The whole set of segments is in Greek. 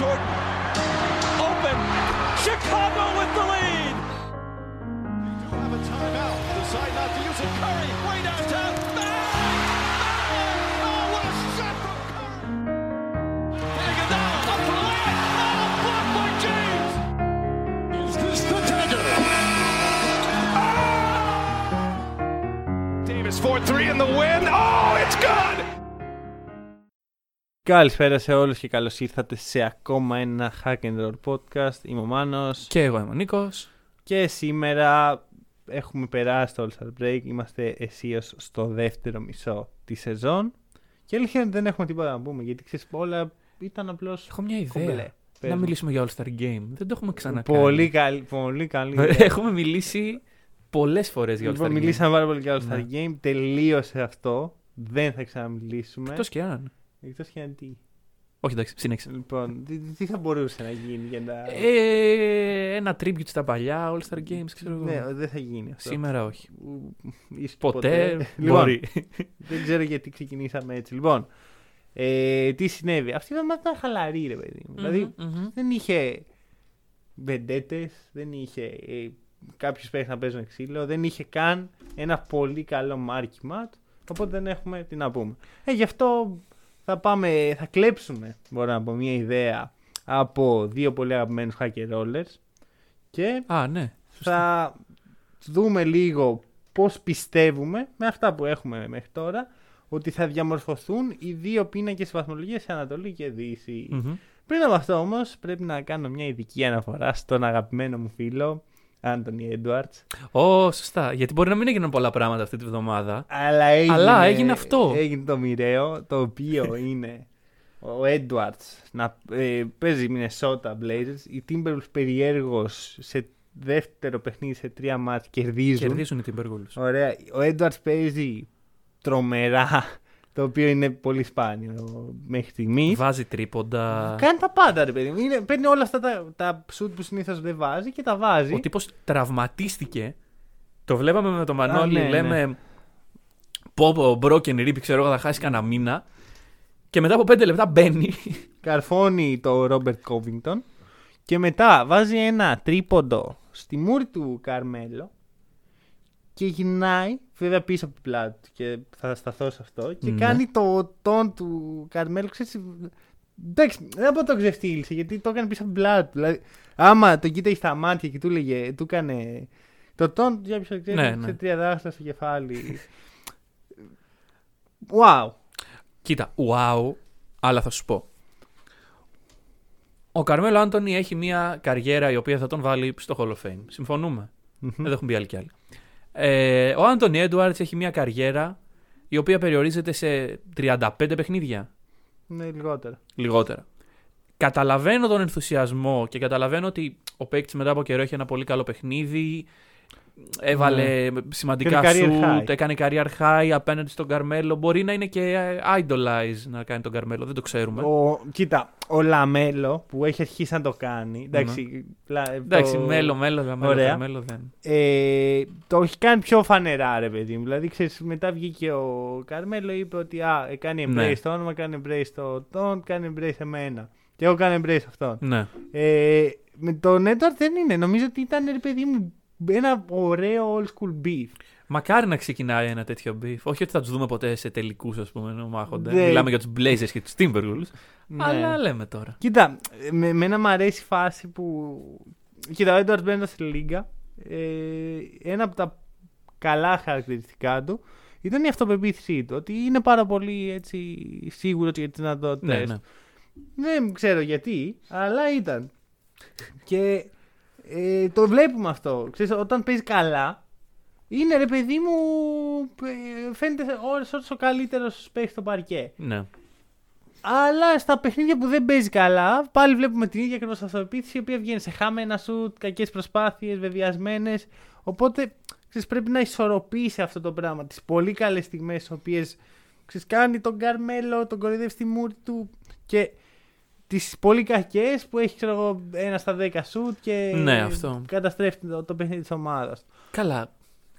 Jordan. Open. Chicago with the lead. They do have a timeout. Decide not to use it. Curry, way downtown. A Curry! Iguodala up? Davis 4-3 in the win. Oh, it's good! Καλησπέρα σε όλους και καλώς ήρθατε σε ακόμα ένα Hack and Roll podcast. Είμαι ο Μάνος Και εγώ είμαι ο Νίκος. και σήμερα έχουμε περάσει το All-Star Break. Είμαστε αισίως στο δεύτερο μισό της σεζόν. Και αλήθεια είναι ότι δεν έχουμε τίποτα να πούμε γιατί ξέρεις όλα ήταν απλώς Έχω μια ιδέα. κομπλέ. Πες Να μου. μιλήσουμε για All Star Game. Δεν το έχουμε ξανακάνει. Πολύ καλή, πολύ καλή. ιδέα. Έχουμε μιλήσει πολλές φορές για All Star Λοιπόν, Game. μιλήσαμε πάρα πολύ για All-Star Ναι. Game. Τελείωσε αυτό. Δεν θα ξαναμιλήσουμε. Εκτός και αν. Εκτός και αν τι. Όχι, εντάξει, συνέχισε. Λοιπόν, τι, τι θα μπορούσε να γίνει για να... Ε, ένα tribute στα παλιά All Star Games, ξέρω εγώ. Ναι, δεν θα γίνει αυτό. Σήμερα όχι. Ίσως Ποτέ. Λοιπόν, Μπορεί. δεν ξέρω γιατί ξεκινήσαμε έτσι. Λοιπόν, ε, τι συνέβη. Αυτή η εβδομάδα ήταν χαλαρή, ρε παιδί μου. Δηλαδή, Μμμ, μμμ. δεν είχε βεντέτες, δεν είχε ε, κάποιους παίχτες να παίζουν ξύλο, δεν είχε καν ένα πολύ καλό μάρκι Οπότε δεν έχουμε τι να πούμε. Ε, γι' αυτό θα πάμε, θα κλέψουμε, μπορώ να πω, μια ιδέα από δύο πολύ αγαπημένους hacker rollers και Α, ναι. θα δούμε λίγο πώς πιστεύουμε με αυτά που έχουμε μέχρι τώρα ότι θα διαμορφωθούν οι δύο πίνακες βαθμολογίας σε Ανατολή και Δύση. Μμμ. Πριν από αυτό όμως πρέπει να κάνω μια ειδική αναφορά στον αγαπημένο μου φίλο Άντωνι Έντουαρτς. Ω, σωστά. Γιατί μπορεί να μην έγιναν πολλά πράγματα αυτή τη βδομάδα. Αλλά έγινε, Αλλά έγινε αυτό. Έγινε το μοιραίο το οποίο είναι ο Έντουαρτς να ε, παίζει Minnesota Blazers. Οι Timberwolves περιέργως σε δεύτερο παιχνίδι σε τρία μάτς κερδίζουν. Κερδίζουν οι Timberwolves. Ωραία. Ο Έντουαρτς παίζει τρομερά, το οποίο είναι πολύ σπάνιο μέχρι στιγμή. Βάζει τρίποντα. Κάνει τα πάντα, ρε παιδί μου. Είναι, παίρνει όλα αυτά τα, τα σουτ που συνήθως δεν βάζει και τα βάζει. Ο τύπος τραυματίστηκε. Το βλέπαμε με τον Μανώλη. ναι, ναι. λέμε. Πω, πω, broken rib, ξέρω εγώ, θα χάσει κανένα μήνα. Και μετά από πέντε λεπτά μπαίνει. Καρφώνει το Ρόμπερτ Κόβινγκτον και μετά βάζει ένα τρίποντο στη μούρη του Καρμέλο και γυρνάει, βέβαια πίσω από την πλάτη του και θα σταθώ σε αυτό και Ναι. κάνει το τόν του Καρμέλο, ξέρεις, εντάξει, δεν θα πω το ξεφτύλισε γιατί το έκανε πίσω από την πλάτη του, δηλαδή άμα το κοίταγε στα μάτια και του έλεγε, του έκανε το τόν του για ποιος το ξέρει, Ναι, του ναι. σε τρία δάχτυλα στο κεφάλι. wow. Κοίτα, wow, αλλά θα σου πω. Ο Καρμέλο Άντωνη έχει μια καριέρα η οποία θα τον βάλει στο Hall of Fame. Συμφωνούμε; Δεν έχουν μπει άλλοι κι άλλοι. Ε, ο Άντωνι Έντουαρτς έχει μια καριέρα η οποία περιορίζεται σε 35 παιχνίδια. Ναι, λιγότερα. Λιγότερα. Καταλαβαίνω τον ενθουσιασμό και καταλαβαίνω ότι ο παίκτης μετά από καιρό έχει ένα πολύ καλό παιχνίδι. Έβαλε σημαντικά Έκανε career σουτ, high. έκανε career high απέναντι στον Καρμέλο. Μπορεί να είναι και ε, idolize να κάνει τον Καρμέλο, δεν το ξέρουμε. Ο, κοίτα, ο Λαμέλο που έχει αρχίσει να το κάνει. Εντάξει, λα- Ναι. Εντάξει, το- μέλο, μέλο, μέλο, Ωραία. Καρμέλο δεν. Ε, το έχει κάνει πιο φανερά, ρε παιδί μου. Δηλαδή, ξέρεις, μετά βγήκε ο Καρμέλο, είπε ότι α, ε, κάνει embrace Ναι. το όνομα, κάνει embrace το τον, κάνει embrace εμένα. Και εγώ κάνω embrace αυτόν. Ναι. Ε, με τον Έντουαρτ δεν είναι. Νομίζω ότι ήταν, ρε παιδί μου, ένα ωραίο old school beef. Μακάρι να ξεκινάει ένα τέτοιο beef. Όχι ότι θα τους δούμε ποτέ σε τελικούς, ας πούμε, ενώ μάχονται. Δεν- Μιλάμε για τους Blazers και τους Timberwolves. Ναι. Αλλά λέμε τώρα. Κοίτα, με, εμένα μου αρέσει η φάση που. Κοίτα, ο Έντουαρτ μπαίνοντα στη Λίγκα, ε, ένα από τα καλά χαρακτηριστικά του ήταν η αυτοπεποίθησή του. Ότι είναι πάρα πολύ έτσι, σίγουρος για τις δυνατότητες. Ναι, ναι. Δεν ξέρω γιατί, αλλά ήταν. Και ε, το βλέπουμε αυτό. Ξέρεις, όταν παίζει καλά, είναι ρε παιδί μου. ε, φαίνεται ώρες όσο ο καλύτερος παίχτης στο παρκέ. ναι. Αλλά στα παιχνίδια που δεν παίζει καλά, πάλι βλέπουμε την ίδια ακριβώς αυτοπεποίθηση η οποία βγαίνει σε χάμενα σουτ, κακές προσπάθειες, βεβαιασμένες. Οπότε ξέρεις, πρέπει να ισορροπήσει αυτό το πράγμα. Τις πολύ καλές στιγμές, τι οποίες κάνει τον Καρμέλο, τον κορυδεύει στη μούρη του και τις πολύ κακέ που έχει ξέρω εγώ, ένα στα δέκα σουτ και Ναι, αυτό. καταστρέφει το, το παιχνίδι της ομάδας. Καλά.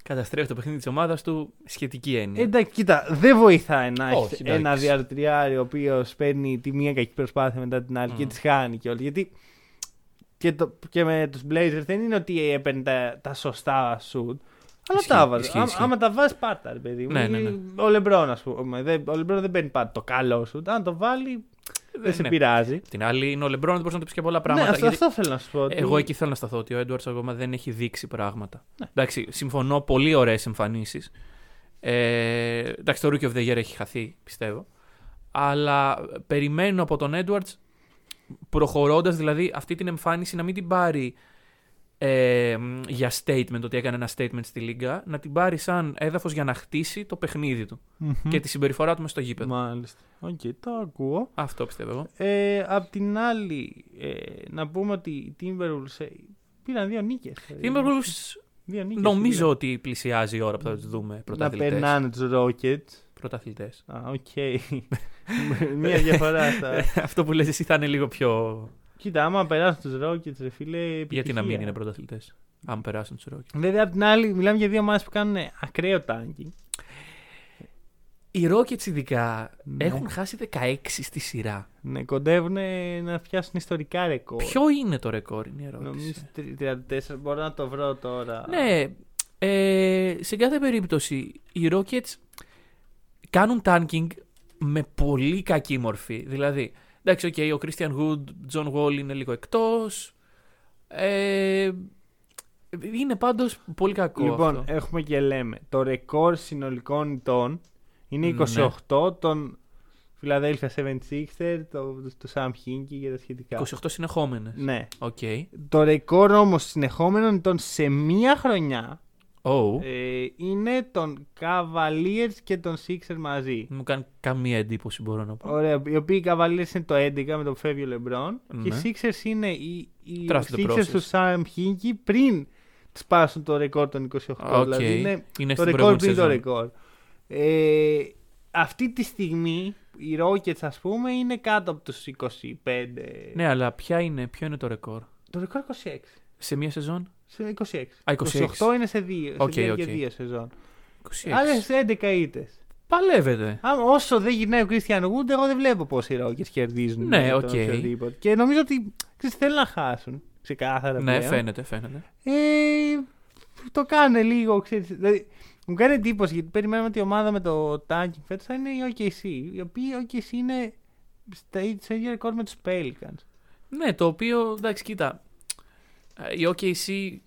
Καταστρέφει το παιχνίδι της ομάδας του. Σχετική έννοια. Εντάξει, κοίτα, δεν βοηθάει να Όχι, έχει εντάξει. ένα διαρτριάριο ο οποίος παίρνει τη μία κακή προσπάθεια μετά την άλλη και Μμ. τη χάνει κιόλα. Γιατί και, το, και με τους Blazers δεν είναι ότι έπαιρνε τα, τα σωστά σουτ. Αλλά Ισχύει, τα βάζει. ισχύει, Άμα, ισχύει. άμα τα βάζει, πάρτα, ρε παιδί μου. Ναι, ναι, ναι. Ο Λεμπρόν, ας πούμε. Δεν, ο Λεμπρόν δεν παίρνει πάντα το καλό σουτ. Αν το βάλει, δεν σε ναι. πειράζει. Απ' Την άλλη, είναι ο Λεμπρόν, δεν μπορείς να του πεις και πολλά Ναι, πράγματα. αυτό, γιατί- αυτό θέλω να σου πω. ότι- Εγώ εκεί θέλω να σταθώ ότι ο Έντουαρτς ακόμα δεν έχει δείξει πράγματα. Εντάξει, συμφωνώ, πολύ ωραίες εμφανίσεις. Ε, εντάξει, το Rookie of the Year έχει χαθεί, πιστεύω. Αλλά περιμένω από τον Έντουαρτς προχωρώντας δηλαδή αυτή την εμφάνιση να μην την πάρει ε, για statement, ότι έκανε ένα statement στη Λίγκα, να την πάρει σαν έδαφος για να χτίσει το παιχνίδι του Μμμ. και τη συμπεριφορά του μες στο γήπεδο. Μάλιστα. Οκ, το ακούω. Αυτό πιστεύω εγώ. Ε, απ' την άλλη, ε, να πούμε ότι οι Timberwolves ε, πήραν δύο νίκες. ε. Timberwolves Δύο νίκες νομίζω πήραν. ότι πλησιάζει η ώρα που θα τους δούμε να πρωταθλητές. περνάνε τους Rockets. Πρωταθλητές. Α, ΟΚ. Μία διαφορά στα... Αυτό που λες εσύ θα είναι λίγο πιο. Κοίτα, άμα περάσουν τους Rockets, ρε φίλε, Γιατί να μην επιτυχία. είναι πρωταθλητές, αν περάσουν τους Rockets; Βέβαια, απ' την άλλη, μιλάμε για δύο ομάδες που κάνουν ακραίο tanking. Οι Rockets ειδικά Ναι. έχουν χάσει 16 στη σειρά. Ναι, κοντεύουν να πιάσουν ιστορικά ρεκόρ. Ποιο είναι το ρεκόρ, είναι η ερώτηση. Νομίζω 34, μπορώ να το βρω τώρα. Ναι, ε, σε κάθε περίπτωση οι Rockets κάνουν tanking με πολύ κακή μορφή. Δηλαδή, εντάξει, okay, ο Christian Wood, John Wall είναι λίγο εκτός. Ε, είναι πάντως πολύ κακό Λοιπόν, αυτό. έχουμε και λέμε. Το ρεκόρ συνολικών ηττών είναι Ναι. 28 των Philadelphia 76ers, το, του Sam Hinkie και τα σχετικά. 28 συνεχόμενες. Ναι. ΟΚ. Το ρεκόρ όμως συνεχόμενων ηττών σε μία χρονιά Oh. ε, είναι των Cavaliers και των Sixers μαζί. Δεν μου κάνει καμία εντύπωση, μπορώ να πω. Ωραία, οι οποίοι οι Cavaliers είναι το 11 με το που φεύγει ο LeBron Ναι. και οι Sixers είναι οι, οι Draft the Sixers process. του Sam Hinkie πριν σπάσουν το ρεκόρ των 28. ΟΚ. Δηλαδή είναι Είναι το στην ρεκόρ προηγούμενη πριν το σεζόν. ρεκόρ. Ε, αυτή τη στιγμή οι Rockets ας πούμε είναι κάτω από τους 25. Ναι, αλλά ποια είναι, ποιο είναι το ρεκόρ; Το ρεκόρ 26. Σε μία σεζόν; Σε 26. Α, 26. 28 είναι σε δύο, ΟΚ, σε διάρκεια ΟΚ. δύο σεζόν. 26. Άλλες 11 ήττες. Παλεύεται. Άμα, όσο δεν γυρνάει ο Christian Wood, εγώ δεν βλέπω πώς οι Rockets κερδίζουν. Ναι, με τον ΟΚ. οποιοδήποτε. Και νομίζω ότι ξέρεις, θέλουν να χάσουν. Ξεκάθαρα. Ναι, πλέον. φαίνεται, φαίνεται. Ε, το κάνουν λίγο, ξέρεις. Δηλαδή, μου κάνει εντύπωση γιατί περιμένουμε ότι η ομάδα με το tanking φέτος θα είναι η OKC. Η οποία η OKC είναι στα στο ίδιο ρεκόρ με τους Pelicans. Ναι, το οποίο, εντάξει, κοίτα. Ε, Η OKC,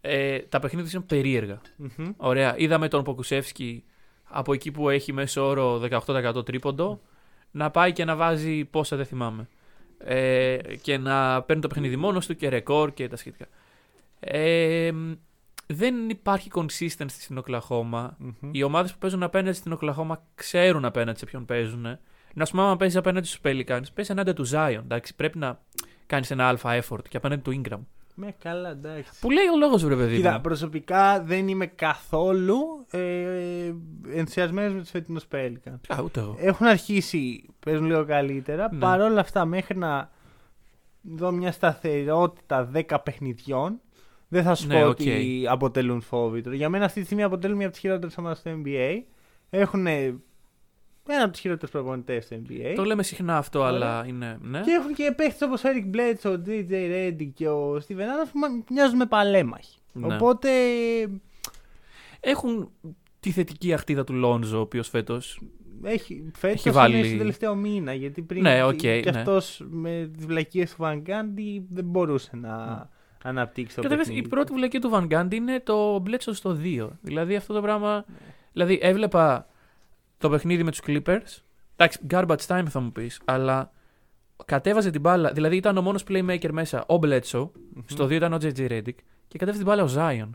ε, τα παιχνίδια τους είναι περίεργα. Μμμ. Ωραία. Είδαμε τον Ποκουσεύσκι από εκεί που έχει μέσο όρο 18% τρίποντο να πάει και να βάζει πόσα δεν θυμάμαι. Ε, και να παίρνει το παιχνίδι μόνος του και ρεκόρ και τα σχετικά. Ε, δεν υπάρχει consistency στην Οκλαχώμα. Μμμ. Οι ομάδες που παίζουν απέναντι στην Οκλαχώμα ξέρουν απέναντι σε ποιον παίζουν. Να σου πούμε, άμα παίζεις απέναντι στους Pelicans, παίζει ενάντια του Zion. Εντάξει, πρέπει να κάνεις ένα αλφα effort και απέναντι του Ingram. Με καλά, εντάξει. Που λέει ο λόγος, βρε παιδί. Κοίτα, μου. προσωπικά δεν είμαι καθόλου ε, ενθουσιασμένος με τους φετινούς Pelicans. Α, ούτε εγώ. Έχουν αρχίσει, παίζουν λίγο καλύτερα. Ναι. Παρ' όλα αυτά, μέχρι να δω μια σταθερότητα 10 παιχνιδιών, δεν θα σου Ναι, πω ΟΚ. ότι αποτελούν φόβητρο. Για μένα αυτή τη στιγμή αποτελούν μια από τις χειρότερες ομάδες στο NBA. Έχουν ένα από τους χειρότερους προπονητές στο NBA. Το λέμε συχνά αυτό, Ωραία. αλλά είναι. Ναι. Και έχουν και παίχτες όπως ο Eric Bledsoe, ο JJ Redick και ο Steven Adams που μα- μοιάζουν με παλαίμαχοι. Ναι. Οπότε. Έχουν τη θετική αχτίδα του Λόνζο, ο οποίος φέτος. Έχει, φέτος Έχει βάλει- είναι στο τελευταίο μήνα. Γιατί πριν Ναι, ΟΚ, και ναι. αυτός με τις βλακίες του Van Gundy δεν μπορούσε να αναπτύξει το Καταρχάς, παιχνίδι. η πρώτη βλακία του Van Gundy είναι το Bledsoe στο 2. Δηλαδή αυτό το πράγμα. Δηλαδή έβλεπα το παιχνίδι με τους Clippers. Εντάξει, garbage time θα μου πεις, αλλά κατέβαζε την μπάλα. Δηλαδή ήταν ο μόνος playmaker μέσα, ο Bledsoe. Στο 2 ήταν ο JJ Redick. Και κατέβαζε την μπάλα ο Zion.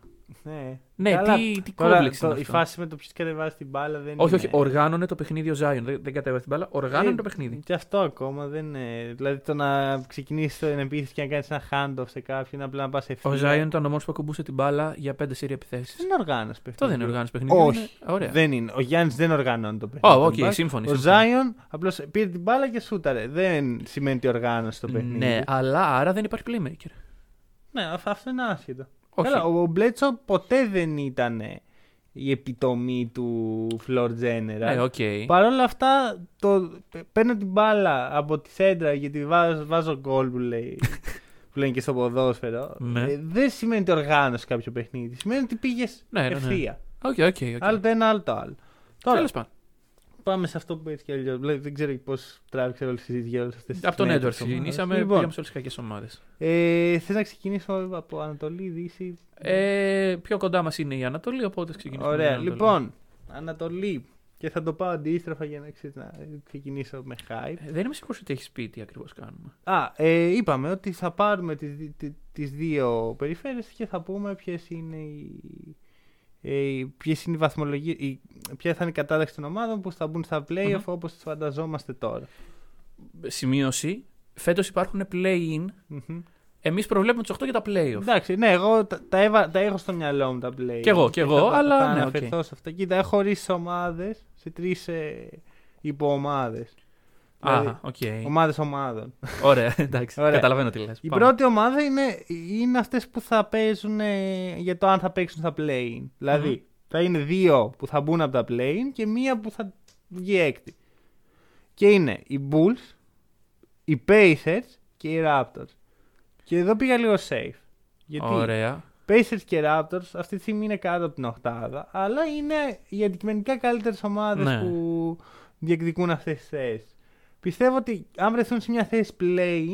Ναι, Ναι, Καλά, τι, τι Τώρα, κόμπλεξ το, είναι η αυτό; φάση με το ποιο κατεβάζει την μπάλα δεν Όχι, είναι. όχι, οργάνωνε το παιχνίδι ο Zion. Δεν, δεν κατέβαζε την μπάλα, οργάνωνε Ε, το παιχνίδι. Και αυτό ακόμα δεν είναι. Δηλαδή το να ξεκινήσεις την επίθεση και να κάνεις ένα handoff σε κάποιον, απλά να πας Ο ευθεία. Zion ήταν ο μόνος που ακουμπούσε την μπάλα για 5 σερί επιθέσεις. Δεν είναι οργάνωση παιχνίδι. Αυτό δεν είναι οργάνωση παιχνίδι. Όχι. είναι- Ωραία. Δεν είναι. Ο Γιάννης δεν οργανώνει το παιχνίδι. Ω, ΟΚ, των Bucks. σύμφωνοι, Ο σύμφωνοι. Zion απλώς πήρε την μπάλα και σούταρε. Δεν σημαίνει ότι οργάνωσε το παιχνίδι. Ναι, αλλά άρα δεν υπάρχει playmaker. Ναι, αυ- αυτό είναι άσχετο. Όχι. Καλά, ο Bledsoe ποτέ δεν ήταν η επιτομή του floor general. Ε, ΟΚ. Παρ' όλα αυτά, το, παίρνω την μπάλα από τη σέντρα γιατί βάζω, βάζω γκολ που λέει. που λένε και στο ποδόσφαιρο. Ναι. Ε, δεν σημαίνει ότι οργάνωσε κάποιο παιχνίδι. Σημαίνει ότι πήγες Ναι, ναι, ναι. ευθεία. ΟΚ, ΟΚ, ΟΚ. Άλλο το ένα, άλλο το άλλο. Τώρα, Τέλος πάντων. Πάμε σε αυτό που έτσι κι αλλιώς. Δεν ξέρω πώς τράβηξε όλη η συζήτηση για όλες αυτές τις Από τον Έντουαρτ ξεκινήσαμε, Λοιπόν, πήγαμε σε όλε τις κακέ ομάδες. ε, θες να ξεκινήσω από Ανατολή, Δύση; Ε, πιο κοντά μας είναι η Ανατολή, οπότε ξεκινήσουμε. με την Ωραία. Ανατολή. Λοιπόν, Ανατολή. Και θα το πάω αντίστροφα για να, ξέρεις, να ξεκινήσω με hype. Ε, δεν είμαι σίγουρος ότι έχει πει τι ακριβώς κάνουμε. Α, ε, είπαμε ότι θα πάρουμε τις, δι- τι- τις δύο περιφέρειες και θα πούμε ποιες είναι οι, ε, ποιες είναι οι βαθμολογίες, η, ποια θα είναι η κατάταξη των ομάδων που θα μπουν στα playoff Μμμ. όπως τις φανταζόμαστε τώρα. Σημείωση. Φέτος υπάρχουν play-in. Μμμ. Εμείς προβλέπουμε τους 8 για τα playoff. Εντάξει, ναι, εγώ τα, τα, έβα- τα έχω στο μυαλό μου τα play. Κι εγώ, κι εγώ, θα, αλλά θα ναι, αναφερθώ ΟΚ. σε αυτά. Κοίτα, έχω χωρίσει ομάδες σε τρεις ε, υποομάδες. Δηλαδή, Α, ΟΚ. ομάδες ομάδων. Ωραία, εντάξει. Ωραία. Καταλαβαίνω τι λες. Η πρώτη ομάδα είναι, είναι αυτές που θα παίζουν ε, για το αν θα παίξουν στα play δηλαδή Μμμ. θα είναι δύο που θα μπουν από τα play και μία που θα βγει έκτη. Και είναι οι Bulls, οι Pacers και οι Raptors. Και εδώ πήγα λίγο safe. Γιατί Ωραία. Pacers και Raptors αυτή τη στιγμή είναι κάτω από την οκτάδα, αλλά είναι οι αντικειμενικά καλύτερες ομάδες Ναι. που διεκδικούν αυτές τις θέσεις. Πιστεύω ότι αν βρεθούν σε μια θέση play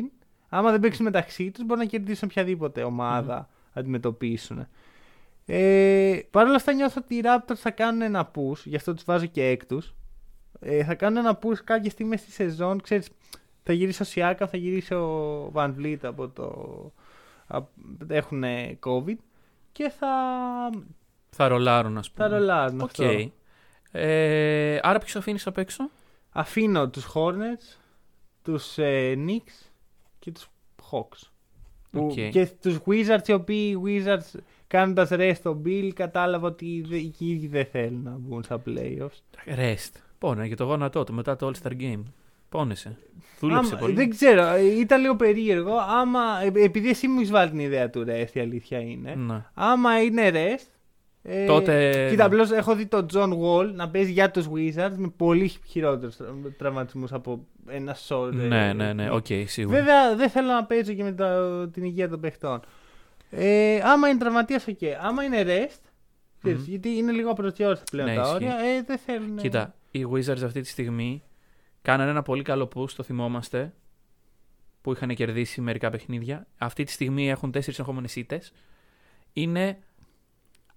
άμα δεν παίξουν μεταξύ τους, μπορούν να κερδίσουν οποιαδήποτε ομάδα αντιμετωπίσουν. Ε, Παρ' όλα αυτά νιώθω ότι οι Raptors θα κάνουν ένα push, γι' αυτό τους βάζω και έκτους. Ε, θα κάνουν ένα push κάποια στιγμή στη σεζόν, ξέρεις, θα γυρίσει ο Siakam, θα γυρίσει ο Van Vliet από το... έχουν COVID και θα, Θα ρολάρουν, ας πούμε. θα ρολάρουν ΟΚ. αυτό. Ε, άρα ποιος αφήνει απ' έξω; Αφήνω τους Hornets, τους ε, Knicks και τους Hawks. Που- ΟΚ. Και τους Wizards, οι οποίοι οι Wizards κάνοντας rest τον Beal, κατάλαβα ότι δε- οι ίδιοι δεν θέλουν να μπουν στα playoffs. Rest. Πόναγε το γόνατό του μετά το All Star Game. Πόνεσαι. Δούλεψε Άμα- πολύ. Δεν ξέρω, ε, ήταν λίγο περίεργο. Άμα, ε, επειδή εσύ μου έχεις βάλει την ιδέα του rest, η αλήθεια είναι. Ναι. Άμα είναι rest. Ε, Τότε- Κοίτα, απλώς έχω δει τον John Wall να παίζει για τους Wizards με πολύ χειρότερους τραυματισμούς από ένα σόρ. ε, Ναι, ναι, ναι. Οκ, σίγουρα. Βέβαια δεν θέλω να παίζω και με το- την υγεία των παιχτών. Ε, άμα είναι τραυματίας, οκ. Άμα είναι rest, ξέρεις, Μμμ. γιατί είναι λίγο απροσδιόριστα πλέον Ναι, τα ισχύει. όρια, ε, δεν θέλουν. Κοίτα, οι Wizards αυτή τη στιγμή κάνανε ένα πολύ καλό push, το θυμόμαστε, που είχαν κερδίσει μερικά παιχνίδια. Αυτή τη στιγμή έχουν τέσσερις συνεχόμενες ήττες. Είναι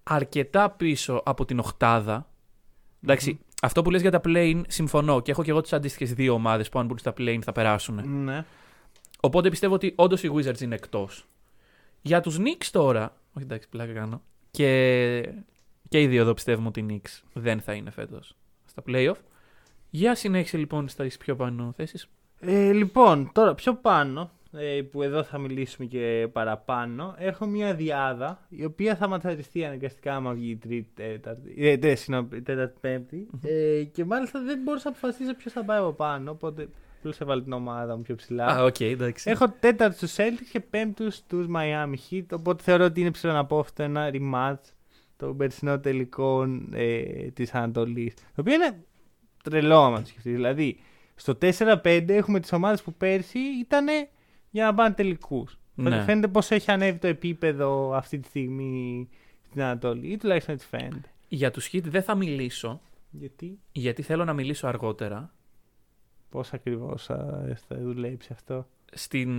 αρκετά πίσω από την οχτάδα. Εντάξει, αυτό που λες για τα play συμφωνώ και έχω και εγώ τις αντίστοιχες δύο ομάδες που αν μπουν στα play θα περάσουν. Ναι. Οπότε πιστεύω ότι όντως οι Wizards είναι εκτός. Για τους Knicks τώρα. Όχι εντάξει, πλάκα κάνω. Και, και οι δύο εδώ πιστεύουμε ότι οι Knicks δεν θα είναι φέτος στα playoff. Για συνέχισε λοιπόν στα πιο πάνω θέσεις. Ε, λοιπόν, τώρα πιο πάνω, ε, που εδώ θα μιλήσουμε και παραπάνω, έχω μια διάδα η οποία θα ματσαριστεί αναγκαστικά άμα βγει η τρίτη, τέταρτη, ε, τε, συγγνώμη, τέταρτη, πέμπτη. ε, και μάλιστα δεν μπορούσα να αποφασίσω ποιος θα πάει από πάνω, οπότε απλώς έβαλε την ομάδα μου πιο ψηλά. Α, οκ, εντάξει. Έχω τέταρτους τους Celtics και πέμπτους τους Miami Heat. Οπότε θεωρώ ότι είναι ψηλό να πω αυτό ένα rematch των περσινών τελικών ε, της Ανατολής. Το οποίο είναι τρελό άμα το σκεφτείς. Δηλαδή, στο 4-5 έχουμε τις ομάδες που πέρσι ήταν για να πάνε τελικούς. Ναι. Φαίνεται πως έχει ανέβει το επίπεδο αυτή τη στιγμή στην Ανατολή, ή τουλάχιστον έτσι φαίνεται. Για τους Heat δεν θα μιλήσω, Γιατί, γιατί θέλω να μιλήσω αργότερα. πώς ακριβώς θα, θα δουλέψει αυτό; Στην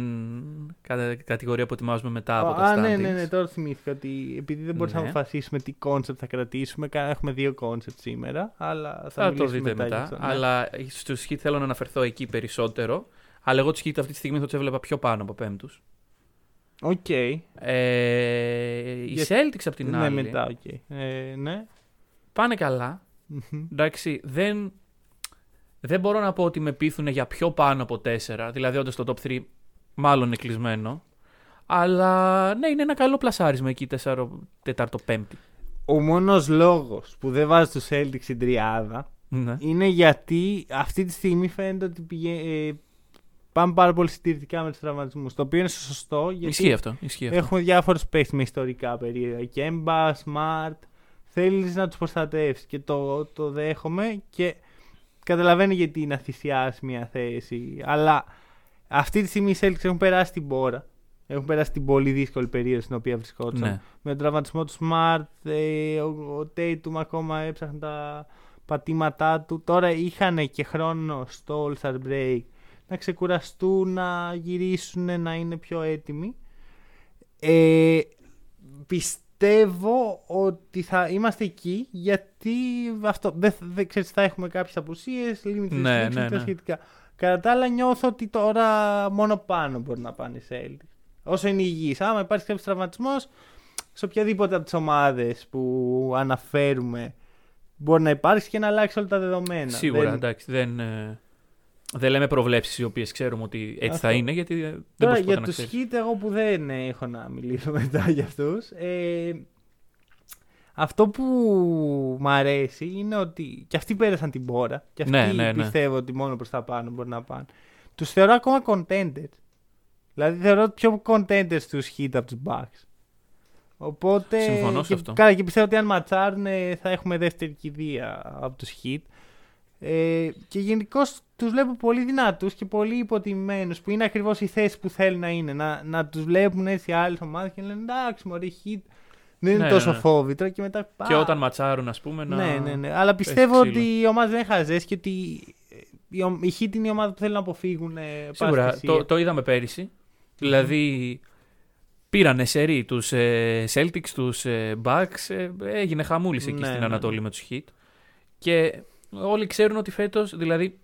κα- κατηγορία που ετοιμάζουμε μετά από τα Α, standings. ναι, ναι, ναι, τώρα θυμήθηκα ότι επειδή δεν μπορούσαμε Ναι. να αποφασίσουμε τι concept θα κρατήσουμε, κα- έχουμε δύο concept σήμερα, αλλά θα, Θα το μιλήσουμε δείτε μετά. μετά. γι' αυτό, ναι. Αλλά στους Heat θέλω να αναφερθώ εκεί περισσότερο. Αλλά εγώ τους Heat αυτή τη στιγμή θα τους έβλεπα πιο πάνω από πέμπτους. Οκ. Ε, οι Για- Celtics απ' την ναι, άλλη μετά, οκ. Ε, ναι. πάνε καλά. Μμμ. Εντάξει, δεν, δεν μπορώ να πω ότι με πείθουν για πιο πάνω από 4. Δηλαδή, όντως το top 3 μάλλον είναι κλεισμένο. Αλλά ναι, είναι ένα καλό πλασάρισμα εκεί 4, 4, 5. Ο μόνος λόγος που δεν βάζω τους Celtics στην τριάδα Ναι. είναι γιατί αυτή τη στιγμή φαίνεται ότι πηγα... ε, πάμε πάρα πολύ συντηρητικά με τους τραυματισμούς. Το οποίο είναι σωστό γιατί Ισχύει αυτό. Ισχύει αυτό. έχουμε διάφορους παίχτες με ιστορικά περίεργα. Kemba, Smart. Θέλεις να τους προστατεύσεις και το, το δέχομαι και καταλαβαίνω γιατί να θυσιάσει μια θέση. Αλλά αυτή τη στιγμή οι Celtics έχουν περάσει την πόρα. Έχουν περάσει την πολύ δύσκολη περίοδο στην οποία βρισκόταν. Ναι. Με τον τραυματισμό του Smart, ε, ο, ο Tatum ακόμα έψαχνε τα πατήματά του. Τώρα είχαν και χρόνο στο All-Star Break να ξεκουραστούν, να γυρίσουν, να είναι πιο έτοιμοι. Ε, πιστεύω ότι θα είμαστε εκεί γιατί αυτό, δεν, δεν ξέρεις, θα έχουμε κάποιες απουσίες, limited Ναι, restrictions ναι, και τα ναι. σχετικά. Κατά τα άλλα νιώθω ότι τώρα μόνο πάνω μπορεί να πάνε οι Celtics. Όσο είναι υγιείς. Άμα υπάρχει κάποιος τραυματισμός, σε οποιαδήποτε από τις ομάδες που αναφέρουμε μπορεί να υπάρξει και να αλλάξει όλα τα δεδομένα. Σίγουρα, Δεν- εντάξει. Δεν, ε, δεν λέμε προβλέψεις οι οποίες ξέρουμε ότι έτσι Αυτό. θα είναι, γιατί ε, δεν Τώρα μπορεί για να του ξέρεις. Heat, εγώ που δεν έχω να μιλήσω μετά για αυτούς. Ε, αυτό που μ' αρέσει είναι ότι και αυτοί πέρασαν την πόρα. Και αυτοί Ναι, ναι, ναι. πιστεύω ότι μόνο προς τα πάνω μπορεί να πάνε. Τους θεωρώ ακόμα contenders. Δηλαδή θεωρώ πιο contenders τους Heat από τους Bucks. Οπότε. Συμφωνώ σε και, αυτό. Καλά, και πιστεύω ότι αν ματσάρουν ε, θα έχουμε δεύτερη κηδεία από τους Heat. Ε, και γενικώς τους βλέπω πολύ δυνατούς και πολύ υποτιμημένου που είναι ακριβώς η θέση που θέλουν να είναι. Να, να τους βλέπουν έτσι άλλες ομάδες και να λένε εντάξει, Μωρή Hit δεν είναι Ναι, τόσο ναι, ναι. φόβητρο. Και μετά. Και «Α, όταν ματσάρουν, ας πούμε. Να... Ναι, ναι, ναι. Αλλά πιστεύω ξύλο. ότι οι ομάδες δεν είναι χαζές και ότι η, ο- η Hit είναι η ομάδα που θέλουν να αποφύγουν. ε, Σίγουρα. πάση Το, το είδαμε πέρυσι. Δηλαδή, πήρανε σερί τους ε, Celtics, τους ε, Bucks. ε, έγινε χαμούλης εκεί Ναι, στην ναι, Ανατολή ναι. με τους Heat. Και όλοι ξέρουν ότι φέτος, δηλαδή,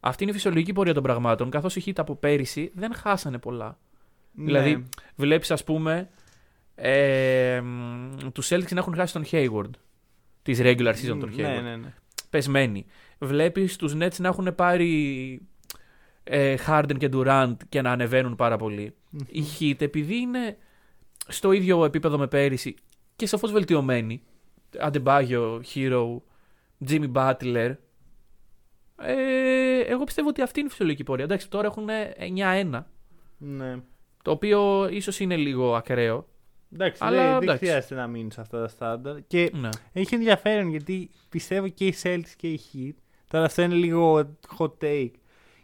αυτή είναι η φυσιολογική πορεία των πραγμάτων. Καθώς οι Heat από πέρυσι δεν χάσανε πολλά. Ναι. Δηλαδή, βλέπεις, ας πούμε, ε, τους Celtics να έχουν χάσει τον Hayward. Τη regular season τον Hayward. Ναι, ναι, ναι. Πεσμένοι. Βλέπεις τους Nets να έχουν πάρει ε, Harden και Durant και να ανεβαίνουν πάρα πολύ. Οι Heat, επειδή είναι στο ίδιο επίπεδο με πέρυσι και σαφώς βελτιωμένοι, Αντεμπάγιο, Hero, Jimmy Butler, ε, εγώ πιστεύω ότι αυτή είναι η φυσιολογική πορεία. Εντάξει, τώρα έχουν 9-1, ναι. το οποίο ίσως είναι λίγο ακραίο. Εντάξει, Αλλά δεν, δεν εντάξει. χρειάζεται να μείνουν σε αυτά τα στάνταρ. Και Ναι. έχει ενδιαφέρον γιατί πιστεύω και οι Celtics και οι Heat. Τώρα αυτό είναι λίγο hot take.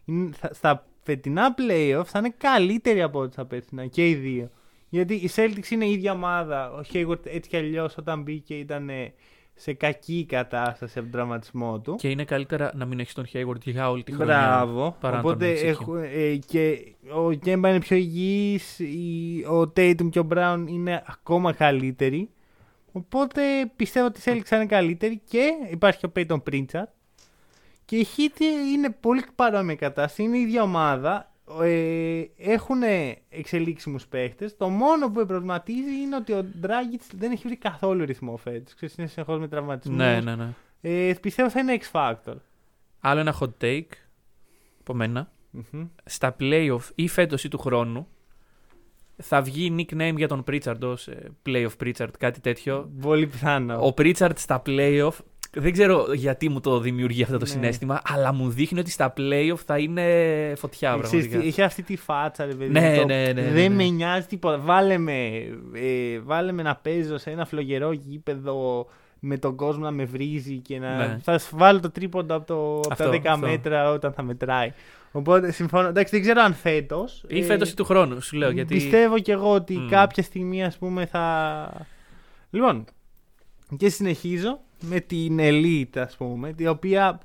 Είναι, θα- στα φετινά playoffs θα είναι καλύτεροι από ό,τι στα περσινά και οι δύο. Γιατί οι Celtics είναι η ίδια ομάδα. Ο Hayward έτσι κι αλλιώς όταν μπήκε ήταν ε, σε κακή κατάσταση από τον τραυματισμό του. Και είναι καλύτερα να μην έχεις τον Hayward για όλη τη χρονιά. Μπράβο. παρά να τον Οπότε έχεις εκεί. έχω, ε, και ο Γκέμπα είναι πιο υγιής, η- ο Tatum και ο Brown είναι ακόμα καλύτεροι. Οπότε πιστεύω ότι η Celtics θα είναι καλύτερη και υπάρχει και ο Peyton Pritchard. Και η Heat είναι πολύ παρόμοια κατάσταση, είναι η ίδια ομάδα. Ε, έχουν εξελίξιμου παίχτες. Το μόνο που με προβληματίζει είναι ότι ο Dragic δεν έχει βρει καθόλου ρυθμό φέτος. Ξέρεις, είναι συνεχώς με τραυματισμούς. Ναι, ναι, ναι. Ε, πιστεύω θα είναι X Factor. Άλλο ένα hot take από μένα. Μμμ. Στα playoff ή φέτος ή του χρόνου θα βγει nickname για τον Pritchard ως ε, playoff Pritchard, κάτι τέτοιο. Πολύ πιθανό. Ο Pritchard στα playoff, δεν ξέρω γιατί μου το δημιουργεί αυτό το Ναι. συνέστημα, αλλά μου δείχνει ότι στα playoff θα είναι φωτιά Ξέρεις πραγματικά. τι, Έχει αυτή τη φάτσα, ρε παιδί. Ναι, το- ναι, ναι, ναι, Δεν ναι. με νοιάζει τίποτα. Βάλε με, ε, βάλε με να παίζω σε ένα φλογερό γήπεδο με τον κόσμο να με βρίζει και να. Ναι. Θα σου βάλω το τρίποντο από, το, από Αυτό, τα 10 αυτό. μέτρα όταν θα μετράει. Οπότε συμφωνώ. Εντάξει, δεν ξέρω αν φέτος. Ή φέτος ή του χρόνου, σου λέω. Γιατί... Πιστεύω κι εγώ ότι Μμ. κάποια στιγμή ας πούμε θα... Λοιπόν, και συνεχίζω με την Elite ας πούμε, η οποία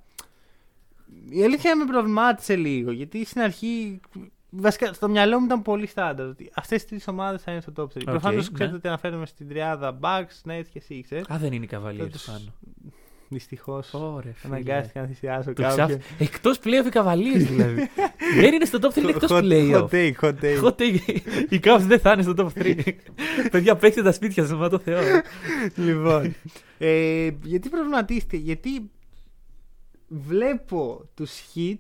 η αλήθεια με προβλημάτισε λίγο, γιατί στην αρχή βασικά στο μυαλό μου ήταν πολύ στάνταρ ότι αυτές οι τρεις ομάδες θα είναι στο top 3. Οκ, Προφανώς ναι. ξέρετε ότι αναφέρομαι στην τριάδα Bucks, Nets και Sixers. Α, δεν είναι οι Cavaliers Θα του τους- πάνω. Δυστυχώς Ωραία, αναγκάστηκα να θυσιάσω Του κάποιον. ξάφ... Εκτός playoff οι καβαλίες δηλαδή. δεν είναι στο top 3, είναι εκτός Hot- playoff. Hot take, hot take. Εγώ τε- οι Cavs δεν θα είναι στο top 3. Παιδιά, παίξτε τα σπίτια σας, μα το Θεό. λοιπόν. Ε, γιατί προβληματίστηκε, γιατί βλέπω τους Heat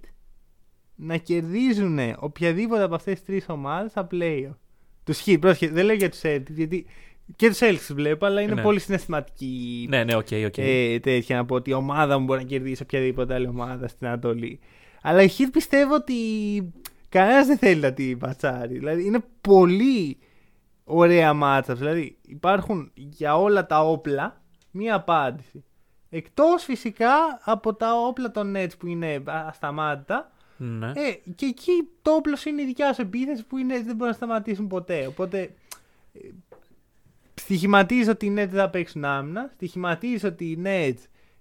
να κερδίζουν οποιαδήποτε από αυτές τις τρεις ομάδες στα playoff. Τους Heat, πρόσχε, δεν λέω για τους Celtics, γιατί και τους Celtics τους βλέπω, αλλά είναι Ναι. πολύ συναισθηματική ναι, ναι, οκ, οκ. ε, τέτοια να πω ότι η ομάδα μου μπορεί να κερδίσει οποιαδήποτε άλλη ομάδα στην Ανατολή. Αλλά οι Heat πιστεύω ότι κανένας δεν θέλει να τη ματσάρει. Δηλαδή είναι πολύ ωραία match-ups. Δηλαδή υπάρχουν για όλα τα όπλα μία απάντηση. Εκτός φυσικά από τα όπλα των Nets που είναι ασταμάτητα. Ναι. Ε, και εκεί το όπλο σου είναι η δικιά σου επίθεση που είναι, δεν μπορούν να σταματήσουν ποτέ. Οπότε ε, στοιχηματίζω ότι οι Nets θα παίξουν άμυνα. Στοιχηματίζω ότι οι Nets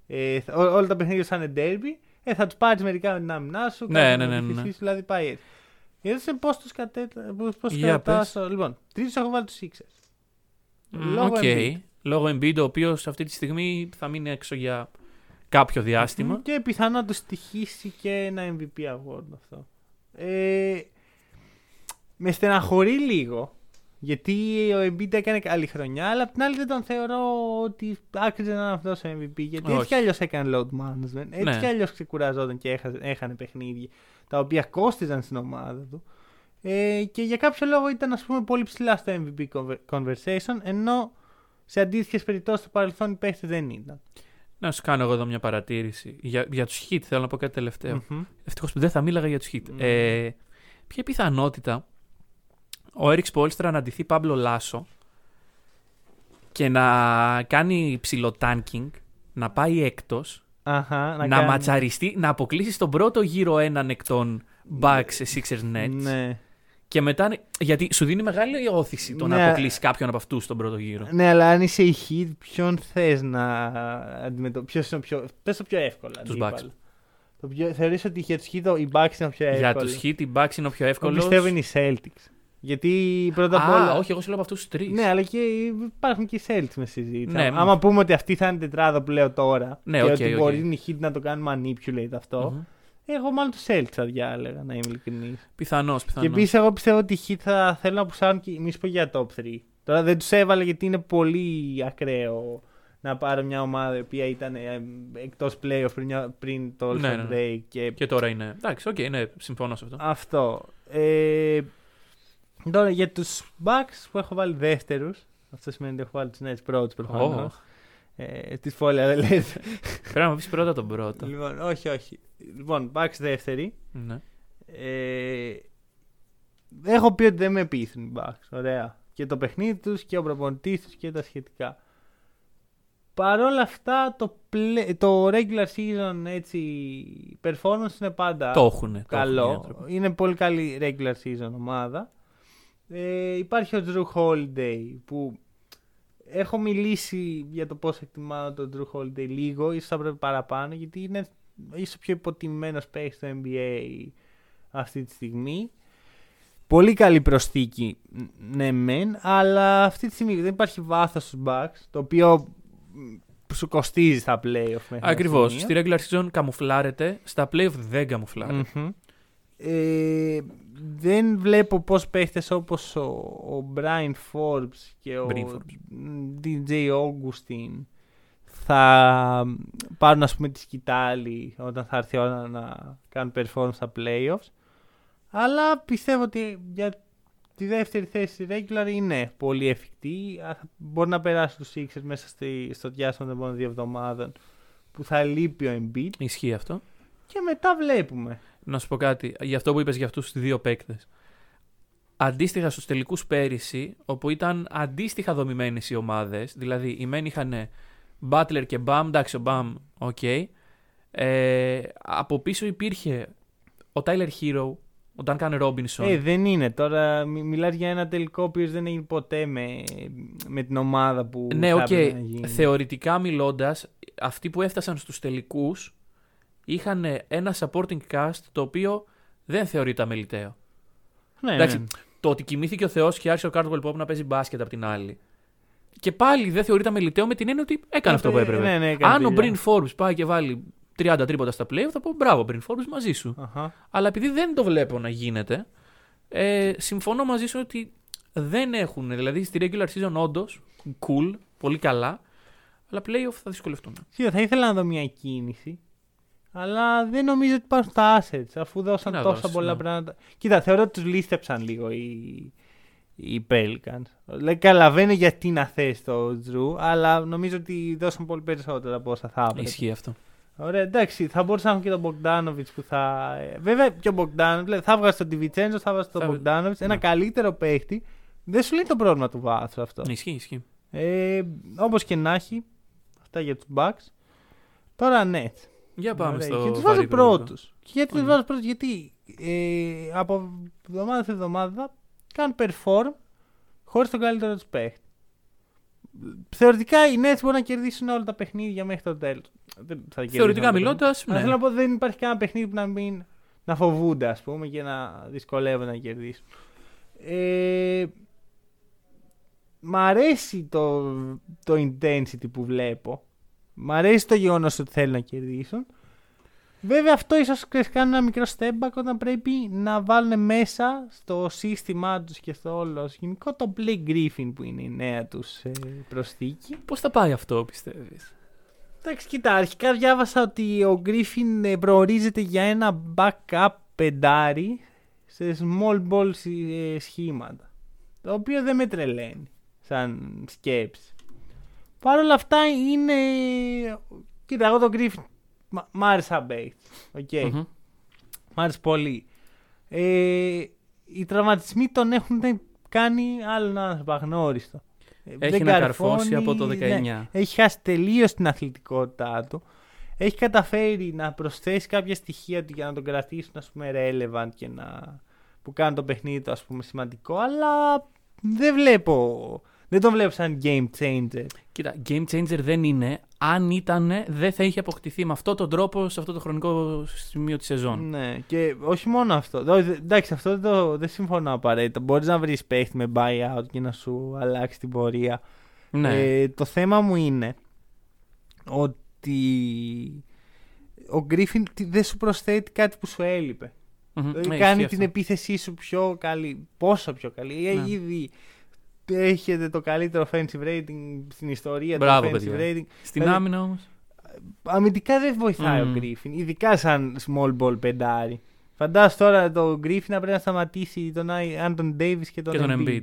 ε, θα- ό- όλα τα παιχνίδια σου θα είναι derby. Ε, θα τους πάρεις μερικά με την άμυνά σου. Ναι, κάτι ναι, με ναι, τη ναι. φυσική σου, δηλαδή πάει έτσι. Γιατί πώς τους κατέτα... πώς- πώς Για κατατάσσω- πες. Λοιπόν, τρίτο έχω βάλει τους Sixers. Μ, Λόγω Οκ. Embiid. Λόγω Embiid, ο οποίος αυτή τη στιγμή θα μείνει έξω για κάποιο διάστημα. Και πιθανό να του στοιχήσει και ένα MVP award αυτό. Ε, με στεναχωρεί λίγο. Γιατί ο Embiid έκανε καλή χρονιά, αλλά απ' την άλλη δεν τον θεωρώ ότι άξιζε να είναι αυτός ο MVP. Γιατί έτσι Όχι. κι αλλιώς έκανε load management. Έτσι Ναι. κι αλλιώς ξεκουραζόταν και έχασε, έχανε παιχνίδια τα οποία κόστιζαν στην ομάδα του. Ε, και για κάποιο λόγο ήταν ας πούμε πολύ ψηλά στο MVP conver- conversation, ενώ σε αντίστοιχες περιπτώσεις στο παρελθόν οι παίχτες δεν ήταν. Να σου κάνω εγώ εδώ μια παρατήρηση. Για, για τους Hit θέλω να πω κάτι τελευταίο. Μμμ. Ευτυχώς που δεν θα μίλαγα για τους Hit. Ναι. Ε, ποια πιθανότητα ο Έριξ Πόλστρα να αντιθεί Πάμπλο Λάσο και να κάνει ψηλοτάνκινγκ, να πάει έκτος, Αχα, να, κάνει- ματσαριστεί, να αποκλείσει στον πρώτο γύρο έναν εκ των Bucks σε Sixers Nets. Ναι. Και μετά. Γιατί σου δίνει μεγάλη όθηση το Ναι. να αποκλείσει κάποιον από αυτούς στον πρώτο γύρο. ναι, αλλά αν είσαι η Heat, ποιον θες να αντιμετωπίσει. Ποιος είναι ο πιο. Πες το πιο εύκολα. Τους αντίπαλο. Bucks. Το πιο... Θεωρείς ότι για τους Heat οι Bucks είναι ο πιο εύκολο. Για τους Heat οι Bucks είναι ο πιο Εγώ εύκολος. πιστεύω είναι οι Celtics. Γιατί πρώτα απ' Α, όλα. όχι, εγώ σου λέω από αυτούς τους τρεις. Ναι, αλλά και υπάρχουν και οι Celtics με συζήτηση. Ναι, Άμα μ. πούμε ότι αυτή θα είναι η τετράδα που λέω τώρα. Ναι, και οκ, ότι οκ. μπορεί οι Heat να το κάνουν manipulate αυτό. Μμμ. Εγώ μάλλον τους Celtics θα διάλεγα, να είμαι ειλικρινής. Πιθανώς, Και πιθανώς. επίσης, εγώ πιστεύω ότι οι Heat θα θέλουν να πουσάρουν και μη σου πω για top 3. Τώρα δεν τους έβαλε γιατί είναι πολύ ακραίο να πάρω μια ομάδα η οποία ήταν εκτός playoff πριν, μια- πριν το All Ναι, Star ναι, ναι. Break. Και Και τώρα είναι. Εντάξει, οκ, ναι, συμφωνώ σε αυτό. αυτό. Ε, τώρα για τους Bucks που έχω βάλει δεύτερους. Αυτό σημαίνει ότι έχω βάλει τους Nets πρώτους προφανώς. Ω, Ε, τη φόλια δεν λέτε. Πρέπει να μου πεις πρώτα τον πρώτο. λοιπόν, όχι, όχι. Λοιπόν, Bucks δεύτεροι. Ναι. Ε, έχω πει ότι δεν με πείθουν οι Bucks. Ωραία. Και το παιχνίδι τους και ο προπονητής τους και τα σχετικά. Παρ' όλα αυτά το, play- το regular season έτσι, performance είναι πάντα Το έχουν. καλό. είναι πολύ καλή regular season ομάδα. Ε, υπάρχει ο Drew Holiday που έχω μιλήσει για το πώς εκτιμάω τον Drew Holiday λίγο, ίσως θα πρέπει παραπάνω γιατί είναι ίσως ο πιο υποτιμημένος παίκτης στο NBA αυτή τη στιγμή. Πολύ καλή προσθήκη, ναι μεν, αλλά αυτή τη στιγμή δεν υπάρχει βάθος στους Bucks, το οποίο μ, σου κοστίζει στα playoff μέχρι ένα Ακριβώς. σημείο. Στη regular season καμουφλάρεται, στα playoff δεν καμουφλάρεται. Μμμ. Ε, δεν βλέπω πώς παίχτες όπως ο, ο Brian Forbes και ο Brian Forbes. DJ Augustin θα πάρουν ας πούμε τη σκητάλη όταν θα έρθει η ώρα να κάνουν performance στα playoffs αλλά πιστεύω ότι για τη δεύτερη θέση στη regular είναι πολύ εφικτή Α, μπορεί να περάσει τους Sixers μέσα στη, στο διάστημα των επόμενων δύο εβδομάδων που θα λείπει ο Embiid Ισχύει αυτό. και μετά βλέπουμε Να σου πω κάτι. Για αυτό που είπες για αυτούς τους δύο παίκτες. Αντίστοιχα στους τελικούς πέρυσι, όπου ήταν αντίστοιχα δομημένες οι ομάδες, δηλαδή οι μεν είχαν Butler και Bam, εντάξει, ο Bam, οκ. Ε, από πίσω υπήρχε ο Tyler Herro, ο Duncan Robinson. Ε, δεν είναι. Τώρα μι- μιλάς για ένα τελικό ο οποίος δεν έγινε ποτέ με, με την ομάδα που ναι, θα οκ. έπρεπε να γίνει. Θεωρητικά μιλώντας, αυτοί που έφτασαν στους τελικούς είχαν ένα supporting cast το οποίο δεν θεωρείται αμελητέο. Ναι, Εντάξει, ναι. το ότι κοιμήθηκε ο Θεός και άρχισε ο Caldwell-Pope να παίζει μπάσκετ απ' την άλλη. Και πάλι δεν θεωρείται αμελητέο με την έννοια ότι έκανε αυτό που έπρεπε. Ναι, ναι, έκανε Αν ο δουλειά. Bryn Forbes πάει και βάλει 30 τρίποτα στα play, θα πω μπράβο, Brin Forbes μαζί σου. Αχα. Αλλά επειδή δεν το βλέπω να γίνεται, ε, συμφωνώ μαζί σου ότι δεν έχουν. Δηλαδή στη regular season όντως cool, πολύ καλά, αλλά playoff θα δυσκολευτούν. Σίγουρα θα ήθελα να δω μια κίνηση. Αλλά δεν νομίζω ότι υπάρχουν τα assets αφού δώσαν Τι να τόσα δώσεις, πολλά ναι. πράγματα. Κοίτα, θεωρώ ότι τους λίστεψαν λίγο οι, οι Pelicans. Δηλαδή, καταλαβαίνω γιατί να θες το Drew, αλλά νομίζω ότι δώσαν πολύ περισσότερα από όσα θα έπρεπε. Ισχύει αυτό. Ωραία, εντάξει, θα μπορούσαμε να έχουμε και τον Μπογκδάνοβιτ που θα. ε, Βέβαια και ο Μπογκδάνοβιτ, θα βγάζει τον Τιβιτσέντζο, θα βγάζει τον Θα- Μπογκδάνοβιτ. Ένα Ναι. καλύτερο παίχτη. Δεν σου λέει το πρόβλημα του βάθου αυτό. Ισχύει, ισχύει. Ε, Όπως και να έχει, αυτά για τους Bucks. Τώρα ναι. Για πάμε Ωραία, στο. Και τους βαρύ βάζω προλογικό. πρώτους. Και γιατί τους Οκ. βάζω πρώτους, γιατί ε, από εβδομάδα σε εβδομάδα κάνουν perform χωρίς τον καλύτερο τους παίχτη. Θεωρητικά οι Nets μπορούν να κερδίσουν όλα τα παιχνίδια μέχρι το τέλος. Θεωρητικά μιλώντας, Ναι. Θέλω ναι. να πω δεν υπάρχει κανένα παιχνίδι που να μην να φοβούνται, ας πούμε, και να δυσκολεύονται να κερδίσουν. Ε, μ' αρέσει το, το intensity που βλέπω. Μ' αρέσει το γεγονός ότι θέλουν να κερδίσουν. Βέβαια αυτό ίσως ξέρεις, κάνει ένα μικρό step back όταν πρέπει να βάλουν μέσα στο σύστημά τους και στο όλο γενικό το Blake Griffin που είναι η νέα τους ε, προσθήκη. Πώς θα πάει αυτό, πιστεύεις; Εντάξει, κοίτα, αρχικά διάβασα ότι ο Γκρίφιν ε, προορίζεται για ένα backup πεντάρι σε small ball σι- ε, σχήματα. Το οποίο δεν με τρελαίνει σαν σκέψη. Παρ' όλα αυτά είναι... Κοίτα, εγώ τον Γκρίφιν μ' μ' άρεσε σαν παίκτης. Οκ. Μ' άρεσε πολύ. Ε, οι τραυματισμοί τον έχουν κάνει άλλον άνθρωπο αγνώριστο. Ε, Έχει δεν να καρφώσει καρφώνει, από το 19. ναι. Έχει χάσει τελείως την αθλητικότητά του. Έχει καταφέρει να προσθέσει κάποια στοιχεία του για να τον κρατήσουν ας πούμε relevant και να που κάνουν το παιχνίδι του ας πούμε σημαντικό αλλά δεν βλέπω δεν τον βλέπω σαν game changer. Κοίτα, game changer δεν είναι. Αν ήταν, δεν θα είχε αποκτηθεί με αυτόν τον τρόπο σε αυτό το χρονικό σημείο της σεζόν. Ναι, και όχι μόνο αυτό. Δω- δε- Εντάξει, αυτό δεν, το, δεν συμφωνώ απαραίτητα. Μπορείς να βρεις παίχτη με buyout και να σου αλλάξει την πορεία. Ναι. Ε, το θέμα μου είναι ότι ο Γκρίφιν τι- δεν σου προσθέτει κάτι που σου έλειπε. Μμμ. Δηλαδή Ναι, κάνει ισχύει την αυτό. επίθεσή σου πιο καλή. Πόσο πιο καλή. Ε, Ναι. Ήδη έχετε το καλύτερο offensive rating στην ιστορία Μπράβο, του offensive παιδιά. rating. Στην δηλαδή- άμυνα όμως. Αμυντικά δεν βοηθάει Μμμ. ο Γκρίφιν, ειδικά σαν small ball πεντάρι. Φαντάσου τώρα το Γκρίφιν να πρέπει να σταματήσει τον Άντων Ντέιβις και τον, Και τον Embiid. Embiid.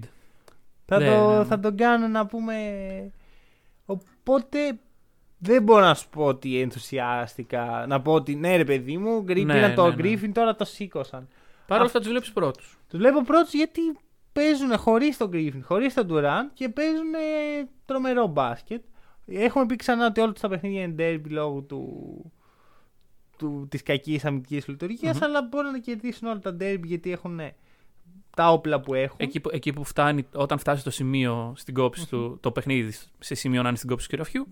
Θα, Ναι, το, ναι, ναι. θα τον κάνω να πούμε. Οπότε δεν μπορώ να σου πω ότι ενθουσιάστηκα. Να πω ότι ναι, ρε παιδί μου, γκρι- Ναι, πήραν το ναι, ναι. Γκρίφιν, τώρα το σήκωσαν. Παρ' όλα αυτά τους βλέπεις πρώτους. Τους βλέπω πρώτους γιατί παίζουν χωρίς τον Γκρίφιν, χωρίς τον Durant και παίζουν ε, τρομερό μπάσκετ. Έχουμε πει ξανά ότι όλα τους τα παιχνίδια είναι derby λόγω του, του, της κακής αμυντικής λειτουργίας, Μμμ. αλλά μπορούν να κερδίσουν όλα τα derby γιατί έχουν ε, τα όπλα που έχουν. Εκεί, που- εκεί που φτάνει, όταν φτάσει στο σημείο στην κόψη του, το παιχνίδι, σε σημείο να είναι στην κόψη του ξυραφιού,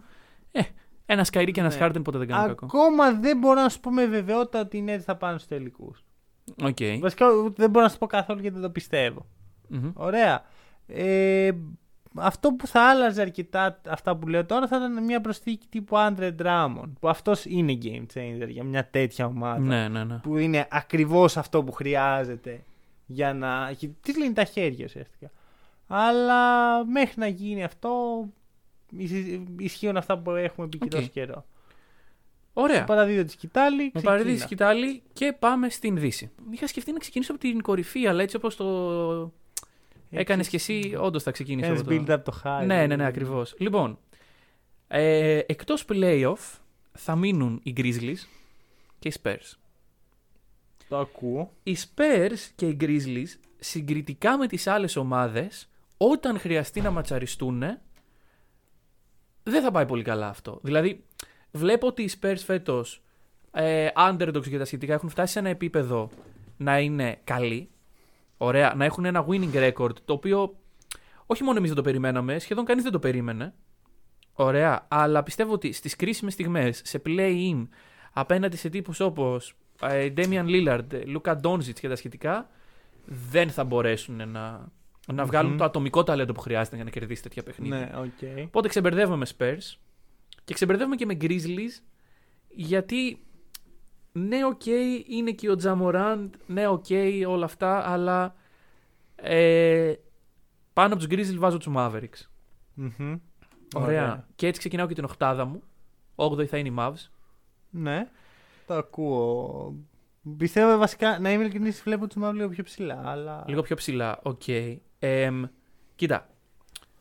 ε, ένας Kyrie και ένας Ναι. Χάρντεν ποτέ δεν κάνει κακό. Ακόμα δεν μπορώ να σου πω με βεβαιότητα ότι οι Nets θα πάνε στους τελικούς. Οκ. Βασικά δεν μπορώ να σου πω καθόλου γιατί δεν το πιστεύω. Μμμ. Ωραία. Ε, αυτό που θα άλλαζε αρκετά αυτά που λέω τώρα θα ήταν μια προσθήκη τύπου Andre Drummond. Που αυτός είναι game changer για μια τέτοια ομάδα. Ναι, ναι, ναι. Που είναι ακριβώς αυτό που χρειάζεται για να. Της λύνει τα χέρια ουσιαστικά. Αλλά μέχρι να γίνει αυτό ισ- ισχύουν αυτά που έχουμε πει και Οκ. τόσο καιρό. Ωραία. Παραδίδω τη σκυτάλη. Με ξεκίνα. Παραδίδεις μια σκυτάλη και πάμε στην Δύση. Είχα σκεφτεί να ξεκινήσω από την κορυφή, αλλά έτσι όπως το έκανες και εσύ, όντως θα ξεκινήσω. Κάνεις από το- build up το high. Ναι, ναι, ναι, ακριβώς. Λοιπόν, ε, εκτός playoff θα μείνουν οι Grizzlies και οι Spurs. Το ακούω. Οι Spurs και οι Grizzlies συγκριτικά με τις άλλες ομάδες όταν χρειαστεί να ματσαριστούν δεν θα πάει πολύ καλά αυτό. Δηλαδή βλέπω ότι οι Spurs φέτος ε, underdogs και τα σχετικά έχουν φτάσει σε ένα επίπεδο να είναι καλοί. Ωραία, να έχουν ένα winning record το οποίο όχι μόνο εμείς δεν το περιμέναμε, σχεδόν κανείς δεν το περίμενε. Ωραία, αλλά πιστεύω ότι στις κρίσιμες στιγμές, σε play-in, απέναντι σε τύπους όπως ε, Damian Lillard, Luka Doncic και τα σχετικά, δεν θα μπορέσουν να, να βγάλουν Μμμ. το ατομικό ταλέντο που χρειάζεται για να κερδίσει τέτοια παιχνίδια. Ναι, οκ. Οπότε ξεμπερδεύουμε με Spurs και ξεμπερδεύουμε και με Grizzlies γιατί ναι, οκ, είναι και ο Ja Morant, ναι, οκ, όλα αυτά, αλλά ε, πάνω από τους Grizzlies βάζω τους Mavericks. Μμμ. Ωραία. Και έτσι ξεκινάω και την οχτάδα μου. 8η θα είναι οι Mavs. Ναι, το ακούω. Πιστεύω βασικά, να είμαι ειλικρινής, βλέπω τους Mavs μάλλον λίγο πιο ψηλά, αλλά... Λίγο πιο ψηλά, οκ. Εμ, κοίτα,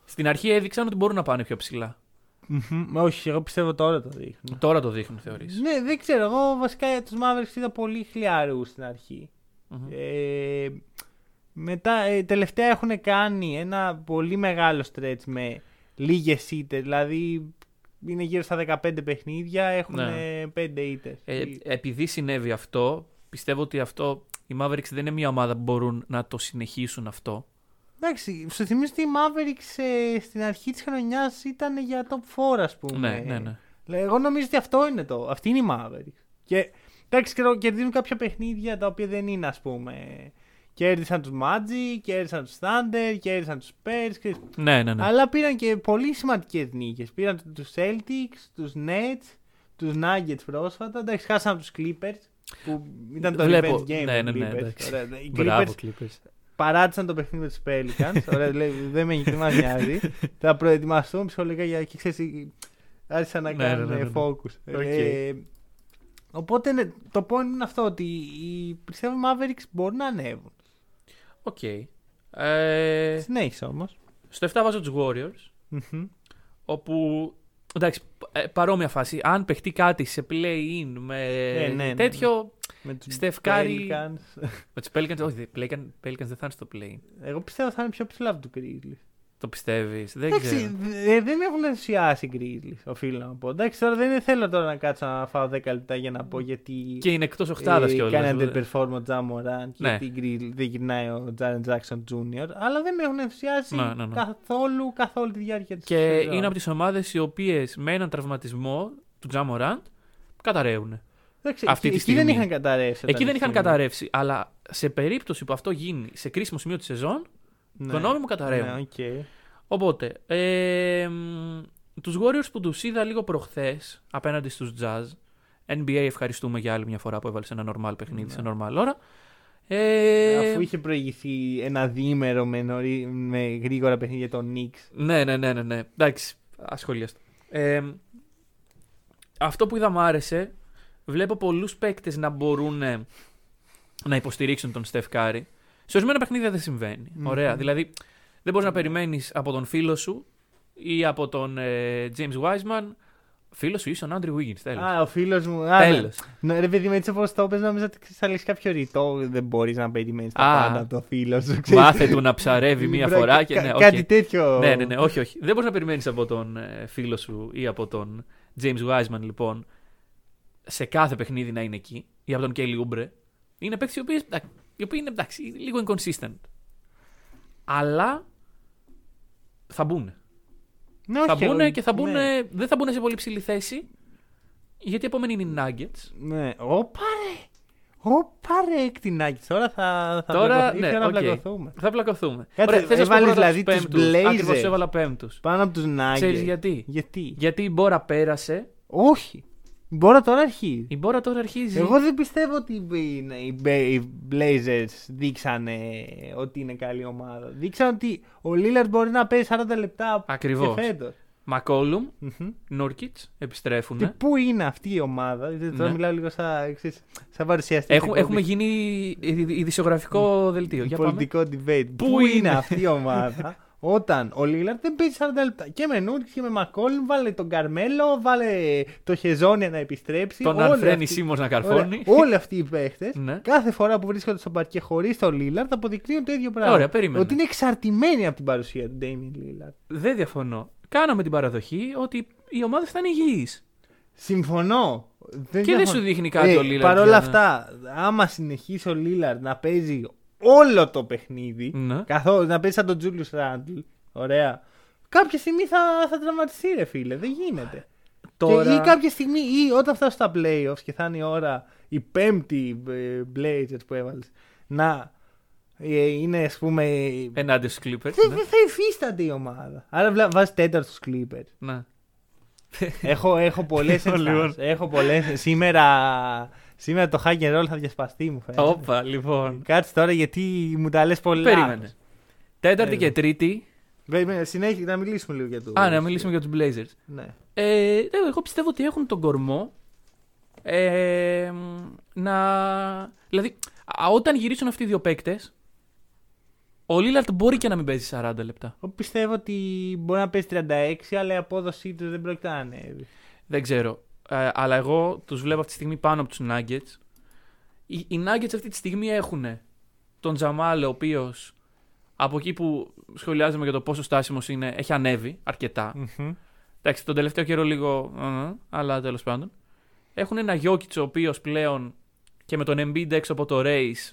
στην αρχή έδειξαν ότι μπορούν να πάνε πιο ψηλά. Μμμ, Όχι, εγώ πιστεύω τώρα το δείχνουν. Τώρα το δείχνουν, θεωρείς. Ναι, δεν ξέρω. Εγώ βασικά τους Mavericks είδα πολύ χλιαρούς στην αρχή Ε, μετά, ε, τελευταία έχουν κάνει ένα πολύ μεγάλο stretch με λίγες ήττες. Δηλαδή είναι γύρω στα 15 παιχνίδια, έχουν Ναι. 5 ήττες. Ε, επειδή συνέβη αυτό, πιστεύω ότι αυτό οι Mavericks δεν είναι μια ομάδα που μπορούν να το συνεχίσουν αυτό. Εντάξει, σου θυμίζω ότι οι Mavericks ε, στην αρχή της χρονιάς ήταν για top 4, ας πούμε. Ναι, ναι, ναι. Λέ, Εγώ νομίζω ότι αυτό είναι το. Αυτή είναι η Mavericks. Και εντάξει, ξέρω, κερδίζουν κάποια παιχνίδια τα οποία δεν είναι, ας πούμε. Κέρδισαν τους Magic, κέρδισαν τους Thunder, κέρδισαν τους Spurs. ξέρεις. Ναι, ναι, ναι. Αλλά πήραν και πολύ σημαντικές νίκες. Πήραν τους Celtics, τους Nets, τους Nuggets πρόσφατα. Εντάξει, χάσαν τους Clippers. Που ήταν το Βλέπω. revenge game. Ναι, των ναι, ναι, Clippers. εντάξει. Ωραία, Οι Μπράβο, Clippers Clippers. Παράτησαν το παιχνίδι με τους Pelicans. Ωραία, λέει, δεν με τι μας νοιάζει. Θα προετοιμαστούν ψυχολογικά για και ξέρεις, άρχισαν να Ναι, κάνουν ναι, ναι, ναι. focus. Οκ. Ε, οπότε ναι, το point είναι αυτό ότι οι πιστεύω οι Mavericks μπορούν να ανέβουν. Οκ. Ε, Συνέχισε όμως. στο 7 βάζω τους Warriors. Όπου. Εντάξει, ε, παρόμοια φάση. Αν παιχτεί κάτι σε play-in με Ναι, ναι, ναι. τέτοιο. Με τους Steph Curry. Pelicans. Με τους Pelicans, όχι, Pelicans, Pelicans δεν θα είναι στο play. Εγώ πιστεύω θα είναι πιο ψηλά από τους Grizzlies. Το πιστεύεις. Δεν Εντάξει, ξέρω. δε- δεν με έχουν ενθουσιάσει οι Grizzlies, οφείλω να πω. Εντάξει, τώρα δεν θέλω τώρα να κάτσω να φάω 10 λεπτά για να πω γιατί. Και είναι εκτός οχτάδα ε, κιόλας. Κάνει underperform ο Τζα Μωράν και Ναι. γιατί γκρι- δεν γυρνάει ο Τζάρεν Τζάξον Jr. Αλλά δεν με έχουν ενθουσιάσει Ναι, ναι, ναι. καθόλου καθ' όλη τη διάρκεια της Και είναι από τις ομάδες οι οποίες με έναν τραυματισμό του Τζαμοράντ καταραίουν. αυτή αυτή τη εκεί, εκεί δεν στιγμή. είχαν καταρρεύσει. Εκεί όταν δεν είχαν ήμουν. καταρρεύσει. Αλλά σε περίπτωση που αυτό γίνει σε κρίσιμο σημείο της σεζόν, Ναι. γνώμη μου καταρρέουν. Ναι, οκ. Οπότε, ε, μ, τους Warriors που τους είδα λίγο προχθές απέναντι στους Jazz, NBA ευχαριστούμε για άλλη μια φορά που έβαλες σε ένα normal παιχνίδι, σε normal ώρα. Ε, Αφού είχε προηγηθεί ένα διήμερο με, νωρί, με γρήγορα παιχνίδια των Knicks. Ναι, ναι, ναι, ναι, ναι. Εντάξει, ασχολίαστο. Ε, αυτό που είδα μου άρεσε, βλέπω πολλούς παίκτες να μπορούν ε, να υποστηρίξουν τον Steph Curry. Σε ορισμένα παιχνίδια δεν συμβαίνει. Μμμ. Ωραία. Δηλαδή, δεν μπορείς να περιμένεις από τον φίλο σου ή από τον ε, James Wiseman. Φίλος σου είναι ο Andrew Wiggins, τέλος. Α, ο φίλος μου. Α, ναι. Τέλος. Ναι, ρε παιδί, με έτσι όπως το πες, νόμιζα ότι θα λύσει κάποιο ρητό. Δεν μπορείς να περιμένεις τα Α. πάντα από το φίλο σου. ξέρεις. Μάθε του να ψαρεύει μία Μπρα- φορά και κα- ναι, οκ. Κάτι τέτοιο. Ναι, ναι, ναι, όχι, όχι. Δεν μπορείς να περιμένεις από τον ε, φίλο σου ή από τον James Wiseman, λοιπόν, σε κάθε παιχνίδι να είναι εκεί. Ή από τον Kelly Oubre. Είναι παίκτες οι οποίοι, εντάξει, οι οποίοι είναι εντάξει, λίγο inconsistent. Αλλά θα μπουν. Ναι, Θα όχι, μπουν εγώ- και θα μπουν, ναι. δεν θα μπουν σε πολύ ψηλή θέση. Γιατί η επόμενη είναι οι Nuggets. Ναι, όπα ρε. Όπα ρε εκτινάκι. Τώρα θα, θα Τώρα, πλακωθούμε. ναι, Ήρθε να οκ. πλακωθούμε. Θα πλακωθούμε. Κάτσε, θες να σου πω έβαλες πρώτα δηλαδή τους τους πέμπτους. Blazers. Ακριβώς έβαλα πέμπτους. Πάνω από τους Nuggets. Ξέρεις γιατί; Γιατί; Γιατί η Μπόρα πέρασε. Όχι. Μπορεί τώρα αρχίζει. Η Μπόρα τώρα αρχίζει. Εγώ δεν πιστεύω ότι οι, οι, οι Blazers δείξανε ότι είναι καλή ομάδα. Δείξαν ότι ο Lillard μπορεί να παίζει 40 λεπτά Ακριβώς. και φέτος. Μακόλουμ, Μμμ. Νούρκιτ επιστρέφουν. Και πού είναι αυτή η ομάδα; Δηλαδή, Τώρα Ναι. μιλάω λίγο σαν, ξέρεις, σαν παρουσιαστή. Έχουμε, έχουμε γίνει ειδη- ειδησιογραφικό δελτίο. Για πάμε. πολιτικό debate. Πού Πού, είναι; είναι; αυτή η ομάδα; όταν ο Λίλαρντ δεν παίζει 40 λεπτά. Και με Νούρκ και με Μακόλμ, βάλε τον Καρμέλο, βάλε το Χεζόνια να επιστρέψει. Τον όλοι Αλφρένη αυτοί- Σίμως να Ωραία, καρφώνει. Όλοι αυτοί οι παίχτες, Ναι. κάθε φορά που βρίσκονται στο παρκέ χωρίς τον Λίλαρντ, αποδεικνύουν το ίδιο πράγμα. Ωραία, περίμενε. Ότι είναι εξαρτημένοι από την παρουσία του Ντέιμιν Λίλαρντ. Δεν διαφωνώ. Κάναμε την παραδοχή ότι οι ομάδε θα είναι υγιεί. Συμφωνώ. Δεν Και δεν διαφωνώ. σου δείχνει κάτι Ε, ο Lillard Παρ' όλα για να- αυτά, άμα συνεχίσει ο Λίλαρντ να παίζει όλο το παιχνίδι, Ναι. καθώς να παίζει σαν τον Τζούλιους Ράντλ, ωραία. Κάποια στιγμή θα, θα τραυματιστεί, ρε φίλε. Δεν γίνεται. Τώρα- Και, ή κάποια στιγμή, ή όταν φτάσει στα playoffs και θα είναι η ώρα η πέμπτη ε, Blazers που έβαλες να ε, είναι, ας πούμε. Ενάντια στους Clippers. Δεν ναι. δεν θα υφίσταται η ομάδα. Άρα βλέ- βάζεις τέταρτο στους Clippers. Ναι. έχω έχω πολλές Λοιπόν. Έχω πολλές. Σήμερα, σήμερα το hack and roll θα διασπαστεί, μου φαίνεται. Όπα, λοιπόν. Κάτσε τώρα γιατί μου τα λες πολλά. Περίμενε. Τέταρτη Έλα. και τρίτη. Περίμενε, συνέχεια να μιλήσουμε λίγο για το. Α, να μιλήσουμε για τους Blazers. Ναι. Ε, εγώ πιστεύω ότι έχουν τον κορμό ε, να. Δηλαδή, α, όταν γυρίσουν αυτοί οι δύο παίκτες, Ο Λίλαρτ μπορεί και να μην παίζει 40 λεπτά. Εγώ πιστεύω ότι μπορεί να παίζει 36, αλλά η απόδοσή τους δεν πρόκειται να ανέβει. Δεν ξέρω. Ε, αλλά εγώ τους βλέπω αυτή τη στιγμή πάνω από τους Nuggets. Οι, οι Nuggets αυτή τη στιγμή έχουν τον Τζαμάλ, ο οποίος από εκεί που σχολιάζουμε για το πόσο στάσιμος είναι, έχει ανέβει αρκετά. Εντάξει, τον τελευταίο καιρό λίγο. ε, αλλά τέλος πάντων. Έχουν ένα Jokic ο οποίος πλέον και με τον Embiid έξω από το race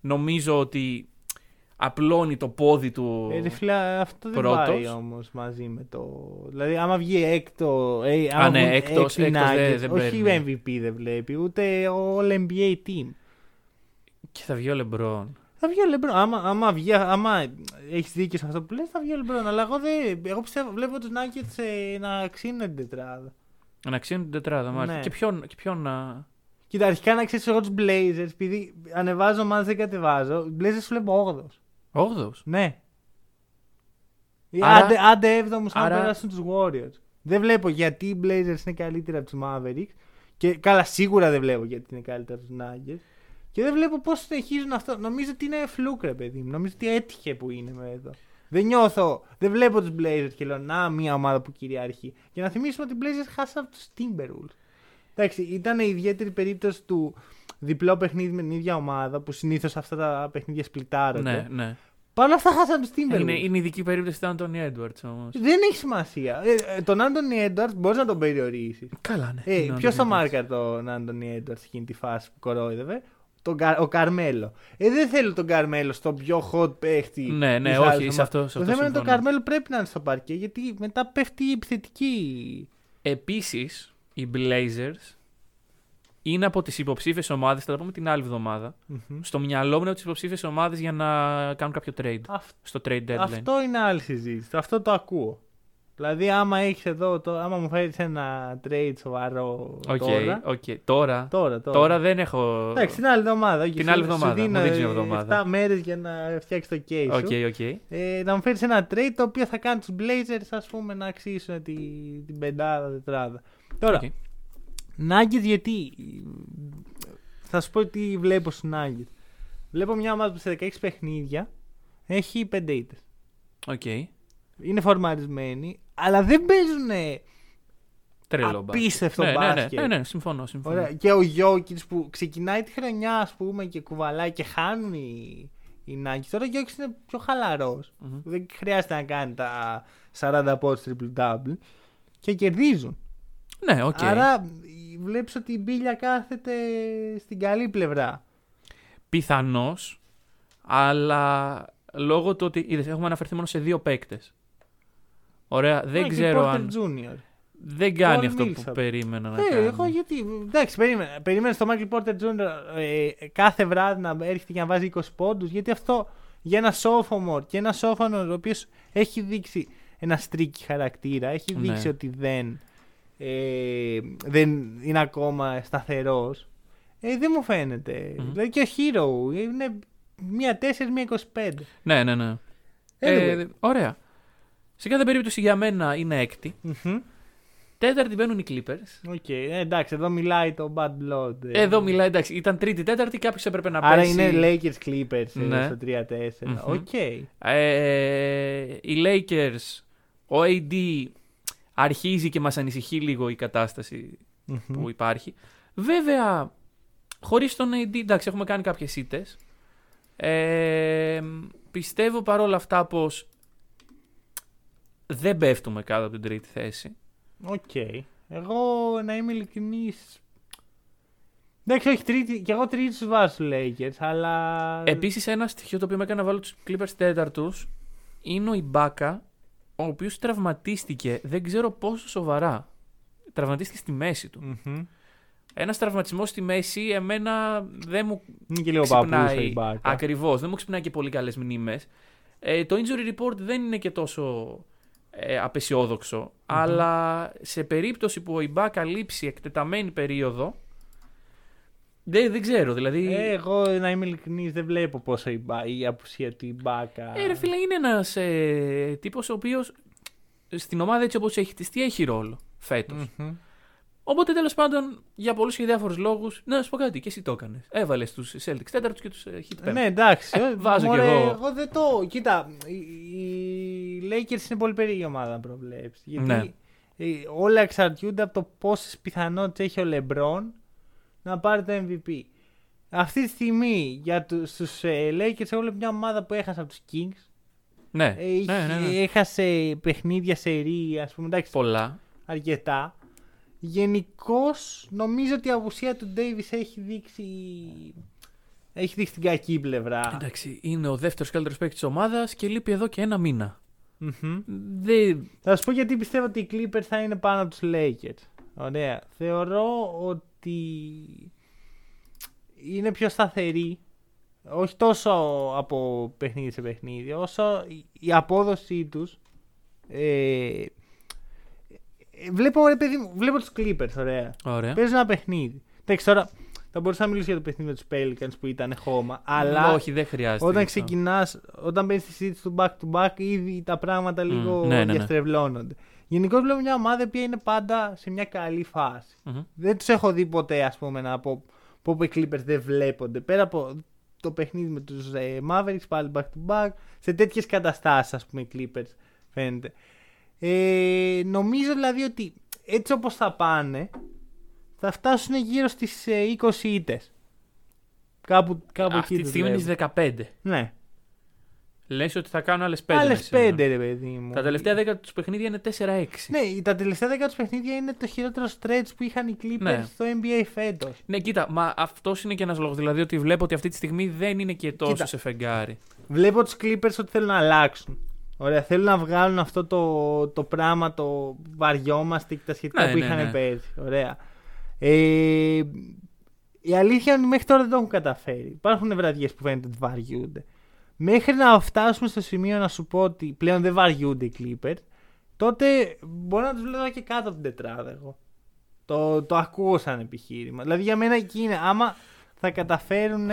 νομίζω ότι απλώνει το πόδι του. Ε, ρε φίλε, αυτό δεν Πρώτος. πάει όμως μαζί με το. Δηλαδή, άμα βγει έκτο. Ε, άμα Α, ναι, βγουν έκτος- έκτοι έκτος δεν- Nuggets, δεν όχι παίρνει. MVP δεν βλέπει, ούτε All NBA team. Και θα βγει ο Λεμπρόν. Θα βγει ο Λεμπρόν. Άμα, άμα, βγει, άμα έχεις δίκιο σε αυτό που λες, θα βγει ο Λεμπρόν. Αλλά εγώ, δεν, εγώ πιστεύω, βλέπω τους Nuggets ε, να ξύνουν την τετράδα. Να ξύνουν την τετράδα, μάλιστα. Ναι. Και ποιον, και ποιον να. Κοίτα, αρχικά να ξέρεις εγώ τους Blazers, επειδή ανεβάζω ομάδε δεν κατεβάζω. Blazers σου βλέπω 8 8ο. Ναι. Ή Άρα- Άντε, άντε 7ο άρα- να περάσουν τους Warriors. Δεν βλέπω γιατί οι Blazers είναι καλύτερα από τους Mavericks. Και καλά, σίγουρα δεν βλέπω γιατί είναι καλύτερα από τους Nuggets. Και δεν βλέπω πώς συνεχίζουν αυτό. Νομίζω ότι είναι φλούκ, ρε παιδί μου. Νομίζω ότι έτυχε που είναι με εδώ. Δεν νιώθω, δεν βλέπω τους Blazers και λέω Να, μια ομάδα που κυριαρχεί. Και να θυμίσουμε ότι οι Blazers χάσαν από τους Timberwolves. Εντάξει, ήταν η ιδιαίτερη περίπτωση του διπλό παιχνίδι με την ίδια ομάδα που συνήθως αυτά τα παιχνίδια σπλιτάρονται. Ναι, ναι. Παρ' όλα αυτά χάσαν τους Timberwolves. Είναι, είναι ειδική περίπτωση του Άντωνι Έντουαρτς όμως. Δεν έχει σημασία. Ε, ε, τον Άντωνι Έντουαρτς μπορείς να τον περιορίσει. Καλά, ναι. Ε, Είναι ο Ποιος Anthony θα Edwards. μάρκα τον Άντωνι Έντουαρτς εκείνη τη φάση που κορόιδευε; Τον, Κα- ο Καρμέλο. Ε, δεν θέλω τον Καρμέλο στο πιο hot παίχτη. Ναι, ναι, της όχι, άλλης σε ομάδας. αυτό- σε Το αυτό θέμα είναι ότι ο συμφωνώ. Καρμέλο πρέπει να είναι στο παρκέ γιατί μετά πέφτει η επιθετική. Επίσης, οι Blazers είναι από τις υποψήφιες ομάδες, θα τα πούμε την άλλη εβδομάδα. Στο μυαλό μου είναι από τις υποψήφιες ομάδες για να κάνουν κάποιο trade. Αυ- Στο trade deadline. Αυτό είναι άλλη συζήτηση. Αυτό το ακούω. Δηλαδή, άμα έχεις εδώ, το, άμα μου φέρεις ένα trade σοβαρό Οκ, τώρα, οκ. Τώρα, τώρα, τώρα. τώρα δεν έχω. Εντάξει, την άλλη εβδομάδα. όχι, Την σου- άλλη σου εβδομάδα, δίνω, μου δίνεις μια ε, εβδομάδα. 7 μέρες για να φτιάξεις το case Οκ, σου. οκ. Ε, να μου φέρεις ένα trade το οποίο θα κάνει τους Blazers ας πούμε, να αξίζουν τη, την πεντάδα, τετράδα. Τώρα, Οκ. Nuggets γιατί. Θα σου πω τι βλέπω στους Nuggets. Βλέπω μια ομάδα που σε 16 παιχνίδια έχει 5 ήττες. Οκ. Είναι φορμαρισμένοι, αλλά δεν παίζουν. Τρελό μπάσκετ. Απίστευτο ναι, ναι, ναι, μπάσκετ. ναι, ναι, συμφωνώ. συμφωνώ. Ωραία. Και ο Γιώκητς που ξεκινάει τη χρονιά, ας πούμε, και κουβαλάει και χάνουν οι, οι Nuggets. Τώρα ο Γιώκητς είναι πιο χαλαρός Μμμ. Δεν χρειάζεται να κάνει τα 40 πόντους triple double και κερδίζουν. Ναι, οκ. Άρα βλέπεις ότι η μπίλια κάθεται στην καλή πλευρά. Πιθανώς, αλλά λόγω του ότι είδες, έχουμε αναφερθεί μόνο σε δύο παίκτες. Ωραία, δεν Α, και ξέρω Porter αν. Jr. Δεν κάνει Paul αυτό που Millsap. περίμενα να Ε, κάνει. εγώ γιατί. Εντάξει, περίμενα. Περίμενες το Michael Porter Jr. Ε, κάθε βράδυ να έρχεται και να βάζει 20 πόντους. Γιατί αυτό για ένα sophomore και ένα sophomore ο οποίος έχει δείξει ένα streaky χαρακτήρα, έχει Ναι. δείξει ότι δεν, ε, δεν είναι ακόμα σταθερός. Ε, δεν μου φαίνεται. Μμμ. Δηλαδή και ο Herro είναι μία 4, μία 25. Ναι, ναι, ναι. Anyway. Ε, ωραία. Σε κάθε περίπτωση για μένα είναι έκτη. Μμμ. Τέταρτη μπαίνουν οι Clippers. Οκ, ε, εντάξει, εδώ μιλάει το bad blood. ε. Εδώ μιλάει, εντάξει, ήταν τρίτη, τέταρτη, κάποιο έπρεπε να Άρα πέσει. είναι Lakers Clippers ε, Ναι. στο 3-4. Μμμ. Οκ. Ε, οι Lakers, ο AD αρχίζει και μας ανησυχεί λίγο η κατάσταση Μμμ. που υπάρχει. Βέβαια, χωρίς τον AD, εντάξει, έχουμε κάνει κάποιες ήττες. Ε, πιστεύω παρόλα αυτά πως δεν πέφτουμε κάτω από την τρίτη θέση. Οκ. Εγώ να είμαι ειλικρινής. Εντάξει, όχι τρίτη. Και εγώ τρίτη του βάζω του Lakers, αλλά. Επίσης ένα στοιχείο το οποίο με έκανε να βάλω τους Clippers τέταρτους είναι ο Ιμπάκα, ο οποίος τραυματίστηκε, δεν ξέρω πόσο σοβαρά. Τραυματίστηκε στη μέση του. Μμμ. Ένας τραυματισμός στη μέση, εμένα δεν μου Είναι και λίγο παππούς ο ξυπνάει. Ibaka. Ακριβώς, δεν μου ξυπνάει και πολύ καλές μνήμες. Ε, το injury report δεν είναι και τόσο ε, απεσιόδοξο, αλλά σε περίπτωση που ο Ιμπάκα λείψει εκτεταμένη περίοδο. Δεν, δεν ξέρω, δηλαδή. Ε, εγώ να είμαι ειλικρινής, δεν βλέπω πόσο η, Ba- η απουσία του Ιμπάκα. Ε, ρε φίλε, είναι ένας ε, τύπος ο οποίος στην ομάδα έτσι όπως έχει χτιστεί έχει ρόλο φέτος. Μμμ. Οπότε τέλος πάντων για πολλούς και διάφορους λόγου. Να σου πω κάτι, και εσύ το έκανες. Έβαλες τους Celtics τέταρτους και τους Heat Ε, πέμπτους. Ναι, εντάξει. Ε, ε, βάζω μωρέ, κι εγώ. Εγώ δεν το. Κοίτα, οι, οι Lakers είναι πολύ περίεργη ομάδα να προβλέψεις. Γιατί Ναι. ε, όλα εξαρτιούνται από το πόσες πιθανότητες έχει ο LeBron να πάρει το MVP. Αυτή τη στιγμή για του στους, ε, Lakers, εγώ βλέπω μια ομάδα που έχασε από τους Kings. Ναι, Έχει- ναι, ναι, ναι. Έχασε παιχνίδια σε ρί, ας πούμε. Εντάξει, Πολλά. αρκετά. Γενικώς νομίζω ότι η απουσία του Davis έχει δείξει. Έχει δείξει την κακή πλευρά. Εντάξει, είναι ο δεύτερος καλύτερος παίκτης της ομάδας και λείπει εδώ και ένα μήνα. Μμμ. Δεν. Θα σου πω γιατί πιστεύω ότι οι Clippers θα είναι πάνω από τους Lakers. Ωραία. Θεωρώ ότι είναι πιο σταθεροί. Όχι τόσο από παιχνίδι σε παιχνίδι, όσο η- η απόδοσή τους. Ε, ε, βλέπω, ρε παιδί μου, βλέπω τους Clippers, ωραία. Ωραία. Παίζουν ένα παιχνίδι. Εντάξει, τώρα θα μπορούσα να μιλήσω για το παιχνίδι με τους Pelicans που ήταν χώμα, αλλά Όχι, δεν χρειάζεται. όταν αυτό. ξεκινάς, όταν μπαίνεις στη συζήτηση του back to back, ήδη τα πράγματα λίγο ναι, ναι, ναι. Διαστρεβλώνονται. Γενικώς βλέπω μια ομάδα που είναι πάντα σε μια καλή φάση. Μμμ. Δεν τους έχω δει ποτέ, ας πούμε, να πω πω οι Clippers δεν βλέπονται. Πέρα από το παιχνίδι με τους ε, Mavericks πάλι back to back, σε τέτοιες καταστάσεις, ας πούμε, οι Clippers φαίνεται. Ε, νομίζω δηλαδή ότι έτσι όπως θα πάνε, θα φτάσουν γύρω στις 20 ήττες. Κάπου, κάπου Αυτή εκεί τη τους στιγμή είναι βλέπω. στις 15. Ναι. Λες ότι θα κάνουν άλλες 5. Άλλες πέντε, ρε παιδί μου. Τα τελευταία 10 τους παιχνίδια είναι 4-6. Ναι, τα τελευταία δέκα τους παιχνίδια είναι το χειρότερο stretch που είχαν οι Clippers Ναι. στο NBA φέτος. Ναι, κοίτα, μα αυτός είναι και ένας λόγος. Δηλαδή ότι βλέπω ότι αυτή τη στιγμή δεν είναι και τόσο Κοίτα. σε φεγγάρι. Βλέπω τους Clippers ότι θέλουν να αλλάξουν. Ωραία, θέλουν να βγάλουν αυτό το, το πράγμα, το βαριόμαστε και τα σχετικά Ναι, που ναι, είχαν ναι. πέρσι. Ωραία. Ε, η αλήθεια είναι ότι μέχρι τώρα δεν το έχουν καταφέρει. Υπάρχουν βραδιές που φαίνεται ότι βαριούνται. Μέχρι να φτάσουμε στο σημείο να σου πω ότι πλέον δεν βαριούνται οι Clippers, τότε μπορώ να τους βλέπω και κάτω από την τετράδα εγώ. Το, το ακούω σαν επιχείρημα. Δηλαδή για μένα εκεί είναι. Άμα θα καταφέρουν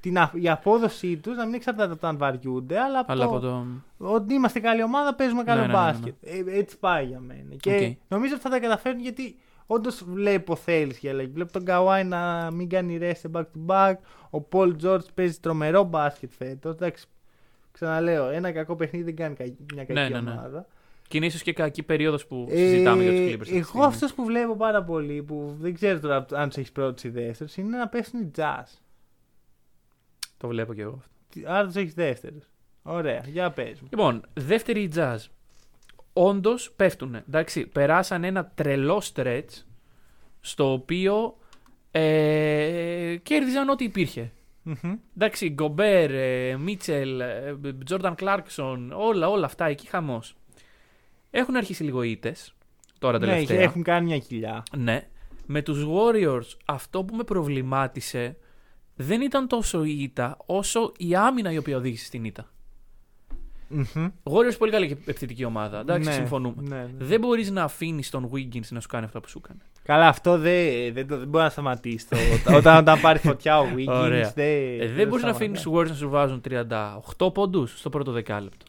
την, α- η απόδοσή τους να μην εξαρτάται από το αν βαριούνται, αλλά από, Αλλά το, από το. ότι είμαστε καλή ομάδα, παίζουμε καλό Ναι, ναι, ναι, ναι, ναι. μπάσκετ. Ε, έτσι πάει για μένα. Και Οκ. νομίζω ότι θα τα καταφέρουν γιατί όντως βλέπω θέληση για αλλαγή. Βλέπω τον Καουάι να μην κάνει rest σε back to back. Ο Πολ Τζόρτζ παίζει τρομερό μπάσκετ φέτος. Εντάξει, ξαναλέω, ένα κακό παιχνίδι δεν κάνει κα- μια κακή Ναι, ναι, ναι. ομάδα. Και είναι ίσως και κακή περίοδος που συζητάμε για τους Ε, Clippers. αυτή τη Εγώ στιγμή. αυτός που βλέπω πάρα πολύ, που δεν ξέρω τώρα αν του έχεις πρώτου ή δεύτερου, είναι να πέσουν οι jazz. Το βλέπω και εγώ αυτό. Τι- Άρα του έχεις δεύτερου. Ωραία, για πες μου. Λοιπόν, δεύτερη η jazz. Όντως πέφτουν. Εντάξει, περάσαν ένα τρελό stretch στο οποίο ε, κέρδιζαν ό,τι υπήρχε. Μμμ. Εντάξει, Γκομπέρ, ε, Μίτσελ, ε, Τζόρνταν Κλάρκσον, όλα, όλα αυτά εκεί χαμός. Έχουν αρχίσει λίγο ήττες. Τώρα Ναι, τελευταία. έχουν κάνει μια κοιλιά. Ναι. Με τους Warriors αυτό που με προβλημάτισε δεν ήταν τόσο η ήττα όσο η άμυνα η οποία οδήγησε στην ήττα. Μμμ. Warriors πολύ καλή και επιθετική ομάδα. Εντάξει, Ναι, συμφωνούμε. ναι, ναι. Δεν μπορείς να αφήνεις τον Wiggins να σου κάνει αυτά που σου έκανε. Καλά, αυτό δεν, δεν, το- δεν μπορεί να σταματήσει. Το, όταν, όταν πάρει φωτιά ο Wiggins, Ωραία. δεν, Ε, δεν μπορείς να σταματάει. αφήνεις του Warriors να σου βάζουν 38 πόντους στο πρώτο δεκάλεπτο.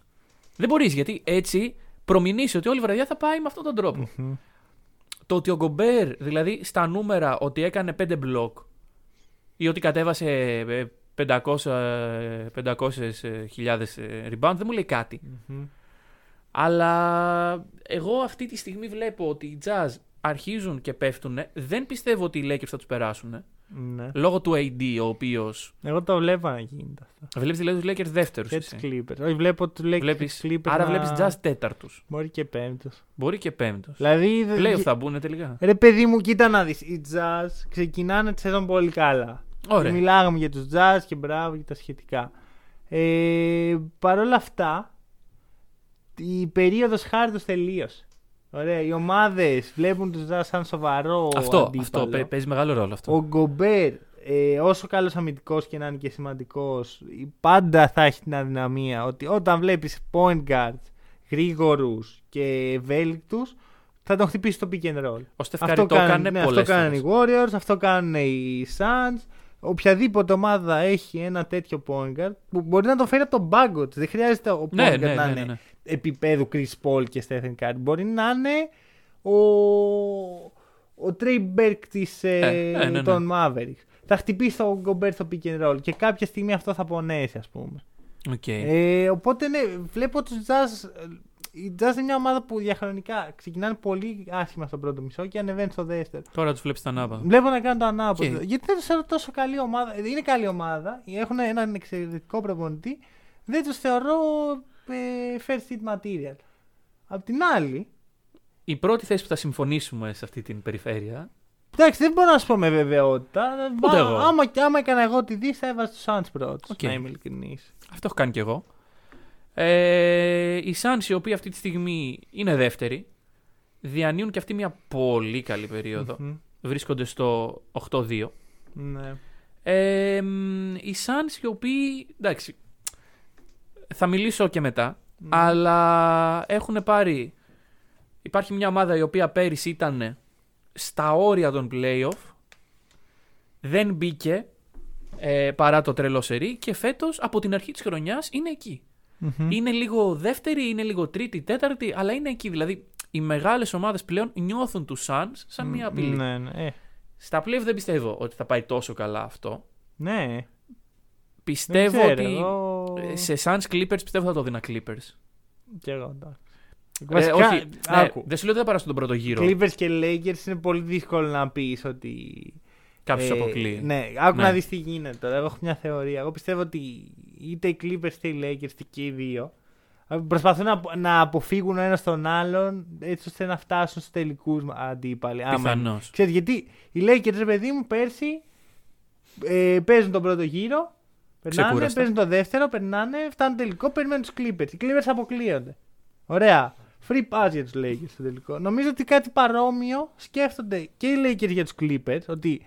Δεν μπορείς γιατί έτσι προμηνύσει ότι όλη η βραδιά θα πάει με αυτόν τον τρόπο. Μμμ. Το ότι ο Γκομπέρ, δηλαδή στα νούμερα, ότι έκανε 5 μπλοκ ή ότι κατέβασε ε, 500 ε, 500 χιλιάδες ε, rebound, δεν μου λέει κάτι. Μμμ. Αλλά εγώ αυτή τη στιγμή βλέπω ότι οι Jazz αρχίζουν και πέφτουν. Δεν πιστεύω ότι οι Lakers θα τους περάσουν. Ναι. Λόγω του AD, ο οποίο. Εγώ το βλέπω να γίνεται αυτό. Βλέπεις δηλαδή τους Lakers δεύτερους. Και τους Clippers. Όχι, βλέπω τους Lakers Βλέπεις, Clippers άρα να- βλέπεις Jazz τέταρτους. Μπορεί και πέμπτος. Μπορεί και πέμπτος. Δηλαδή. δε- Πλέον θα μπουν τελικά. Ρε παιδί μου, κοίτα να δεις, Οι Jazz ξεκινάνε τη σεζόν πολύ καλά. Ωραία. Μιλάγαμε για τους Jazz και μπράβο και τα σχετικά. Ε, Παρ' όλα αυτά, η περίοδος χάρη τους τελείωσε. Ωραία, οι ομάδες βλέπουν τους Jazz σαν σοβαρό Αυτό, αντίπαλο. αυτό παί- παίζει μεγάλο ρόλο αυτό. Ο Γκομπέρ, ε, όσο καλός αμυντικός και να είναι και σημαντικός, πάντα θα έχει την αδυναμία ότι όταν βλέπεις point guards γρήγορους και ευέλικτους, θα τον χτυπήσει το pick and roll. Ο Στεφκάρη το κάνουν- έκανε ναι, πολλές Αυτό κάνουν οι Warriors, αυτό κάνουν οι Suns. Οποιαδήποτε ομάδα έχει ένα τέτοιο point guard που μπορεί να το φέρει από τον πάγκο της. Δεν χρειάζεται ο point Ναι, guard ναι, να ναι, είναι ναι, ναι. επίπεδου Chris Paul και Stephen Curry. Μπορεί να είναι ο, ο Trey Burke της, ε, Ε, ε, ναι, ναι. των Mavericks. Θα χτυπήσει τον Γκομπέρ στο pick and roll και κάποια στιγμή αυτό θα πονέσει, ας πούμε. Οκ. Ε, οπότε ναι, βλέπω τους Jazz. Η Jazz είναι μια ομάδα που διαχρονικά ξεκινάνε πολύ άσχημα στο πρώτο μισό και ανεβαίνει στο δεύτερο. Τώρα τους βλέπεις τα ανάποδα. Βλέπω να κάνουν το ανάποδο. Και- Γιατί δεν τους θεωρώ τόσο καλή ομάδα. Είναι καλή ομάδα. Έχουν έναν εξαιρετικό προπονητή. Δεν τους θεωρώ ε, first seed material. Απ' την άλλη, Η πρώτη θέση που θα συμφωνήσουμε σε αυτή την περιφέρεια. εντάξει, δεν μπορώ να σου πω με βεβαιότητα. Ούτε Α- εγώ. Άμα, άμα έκανα εγώ τη δι, θα έβαζα τους Suns πρώτους. Οκ. Να είμαι ειλικρινής. Αυτό έχω κάνει κι εγώ. Ε, οι Suns οι οποίοι αυτή τη στιγμή είναι δεύτεροι. Διανύουν και αυτή μια πολύ καλή περίοδο. Μμμ. Βρίσκονται στο 8-2. Ναι. Ε, μ, οι Suns οι οποίοι. Εντάξει. Θα μιλήσω και μετά. Αλλά έχουν πάρει. Υπάρχει μια ομάδα η οποία πέρυσι ήταν στα όρια των playoff. Δεν μπήκε ε, παρά το τρελό σερί και φέτος από την αρχή της χρονιάς είναι εκεί. Μμμ. Είναι λίγο δεύτερη, είναι λίγο τρίτη, τέταρτη, αλλά είναι εκεί. Δηλαδή οι μεγάλες ομάδες πλέον νιώθουν τους Suns σαν μια απειλή. Ναι, ναι. Ε, Στα playoff δεν πιστεύω ότι θα πάει τόσο καλά αυτό. ναι. Πιστεύω Δεν ξέρω, ότι εγώ- ε, σε Suns Clippers πιστεύω θα το δίνα Clippers. Κι εγώ, εντάξει. Ε, Βασικά, όχι, ναι, άκου. δεν σου λέω ότι θα περάσουν τον πρώτο γύρο. Clippers και Lakers είναι πολύ δύσκολο να πεις ότι. Κάποιος ε, αποκλείει. Ναι, άκου Ναι. να δεις τι γίνεται τώρα. Εγώ έχω μια θεωρία. Εγώ πιστεύω ότι είτε οι Clippers είτε οι Lakers είτε και οι δύο ε, προσπαθούν να, να αποφύγουν ο ένας τον άλλον έτσι ώστε να φτάσουν στους τελικούς αντίπαλοι. Άμα- Πιθανώς. Ξέρεις, γιατί οι Lakers, ρε παιδί μου, πέρσι ε, παίζουν τον πρώτο γύρο. Περνάνε, Ξεκούραστα. παίζουν το δεύτερο, περνάνε, φτάνουν τελικό, περιμένουν τους Clippers. Οι Clippers αποκλείονται. Ωραία. Free pass για τους Lakers στο τελικό. Νομίζω ότι κάτι παρόμοιο σκέφτονται και οι Lakers για τους Clippers. Ότι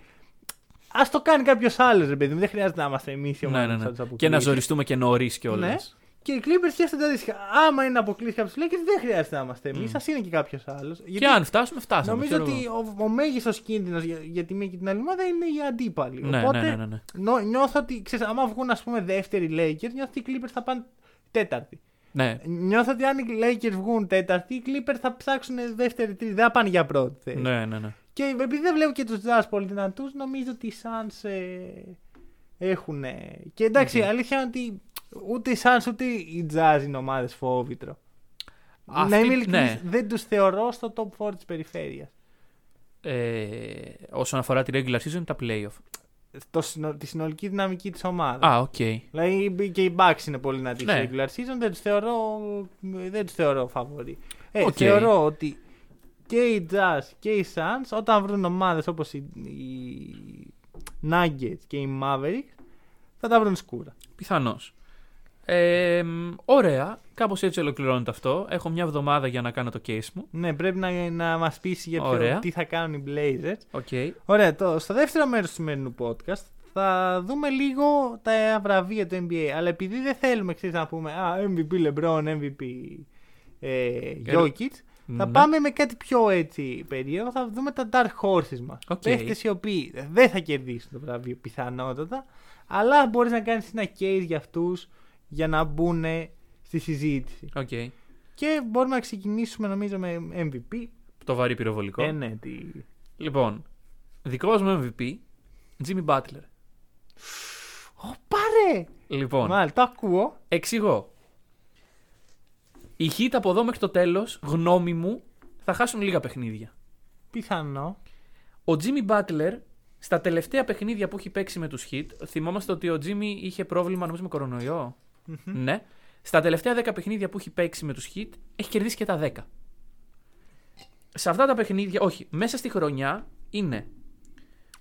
ας το κάνει κάποιος άλλος, ρε παιδί μου. Δεν χρειάζεται να είμαστε εμείς οι Ναι, ομάδες ναι, που θα ναι. τους Και να αποκλείσουν. ζοριστούμε και νωρίς κιόλα. Ναι. Και οι Clippers σκέφτονται αντίστοιχα. Άμα είναι να αποκλείσει κάποιο Lakers, δεν χρειάζεται να είμαστε εμείς. Α είναι και κάποιος άλλος. Και αν φτάσουμε, φτάσαμε. Νομίζω ξέρω ότι εγώ. ο, ο μέγιστος κίνδυνος για, για τη μία και την άλλη ομάδα είναι οι αντίπαλοι. Ναι, Οπότε ναι, ναι, ναι, ναι. νο- νιώθω ότι, ξέρεις, άμα βγουν ας πούμε δεύτεροι Lakers, νιώθω ότι οι Clippers θα πάνε τέταρτη. Ναι. Νιώθω ότι αν οι Lakers βγουν τέταρτη, οι Clippers θα ψάξουν δεύτερη, τρίτη. Δεν θα πάνε για πρώτη θέση. Ναι, ναι, ναι. Και επειδή δεν βλέπω και τους Jazz πολύ δυνατούς, νομίζω ότι οι Suns ε, έχουν. Και εντάξει, η αλήθεια είναι ότι ούτε οι Suns ούτε οι Jazz είναι ομάδες φόβητρο. Αυτή- να είμαι ειλικρινής, ναι. δεν τους θεωρώ στο top 4 της περιφέρειας. Ε, όσον αφορά τη regular season, τα playoff. Το, συνο- τη συνολική δυναμική της ομάδας. Α, οκ. Δηλαδή και οι Bucks είναι πολύ δυνατοί Ναι. στη regular season, δεν τους θεωρώ, δεν τους θεωρώ φαβορί. Ε, Οκ. Θεωρώ ότι και οι Jazz και οι Suns όταν βρουν ομάδες όπως οι, οι Nuggets και οι Mavericks θα τα βρουν σκούρα. Πιθανώς. Ε, μ, ωραία. Κάπως έτσι ολοκληρώνεται αυτό. Έχω μια εβδομάδα για να κάνω το case μου. Ναι, πρέπει να, να μας πείσει για ποιο, Ωραία. τι θα κάνουν οι Blazers. Οκ. Ωραία, το, στο δεύτερο μέρος του σημερινού podcast θα δούμε λίγο τα βραβεία του NBA. Αλλά επειδή δεν θέλουμε ξέρεις, να πούμε α, MVP LeBron, MVP ε, Jokic, θα Ναι. πάμε με κάτι πιο έτσι περίεργο. Θα δούμε τα dark horses μας. Οκ. Παίχτες οι οποίοι δεν θα κερδίσουν το βραβείο πιθανότατα, αλλά μπορείς να κάνεις ένα case για αυτούς για να μπουν στη συζήτηση. Οκ. Και μπορούμε να ξεκινήσουμε νομίζω με MVP. Το βαρύ πυροβολικό. Ε, ναι, τι... Λοιπόν, δικός μου MVP, Jimmy Butler. Ω, πάρε! Λοιπόν, Μάλιστα, το ακούω. εξηγώ. Οι Heat από εδώ μέχρι το τέλος, γνώμη μου, θα χάσουν λίγα παιχνίδια. Πιθανό. Ο Jimmy Butler στα τελευταία παιχνίδια που έχει παίξει με τους Heat, θυμόμαστε ότι ο Jimmy είχε πρόβλημα νομίζω με κορονοϊό. Ναι. Στα τελευταία 10 παιχνίδια που έχει παίξει με τους Heat, έχει κερδίσει και τα 10. Σε αυτά τα παιχνίδια, όχι, μέσα στη χρονιά είναι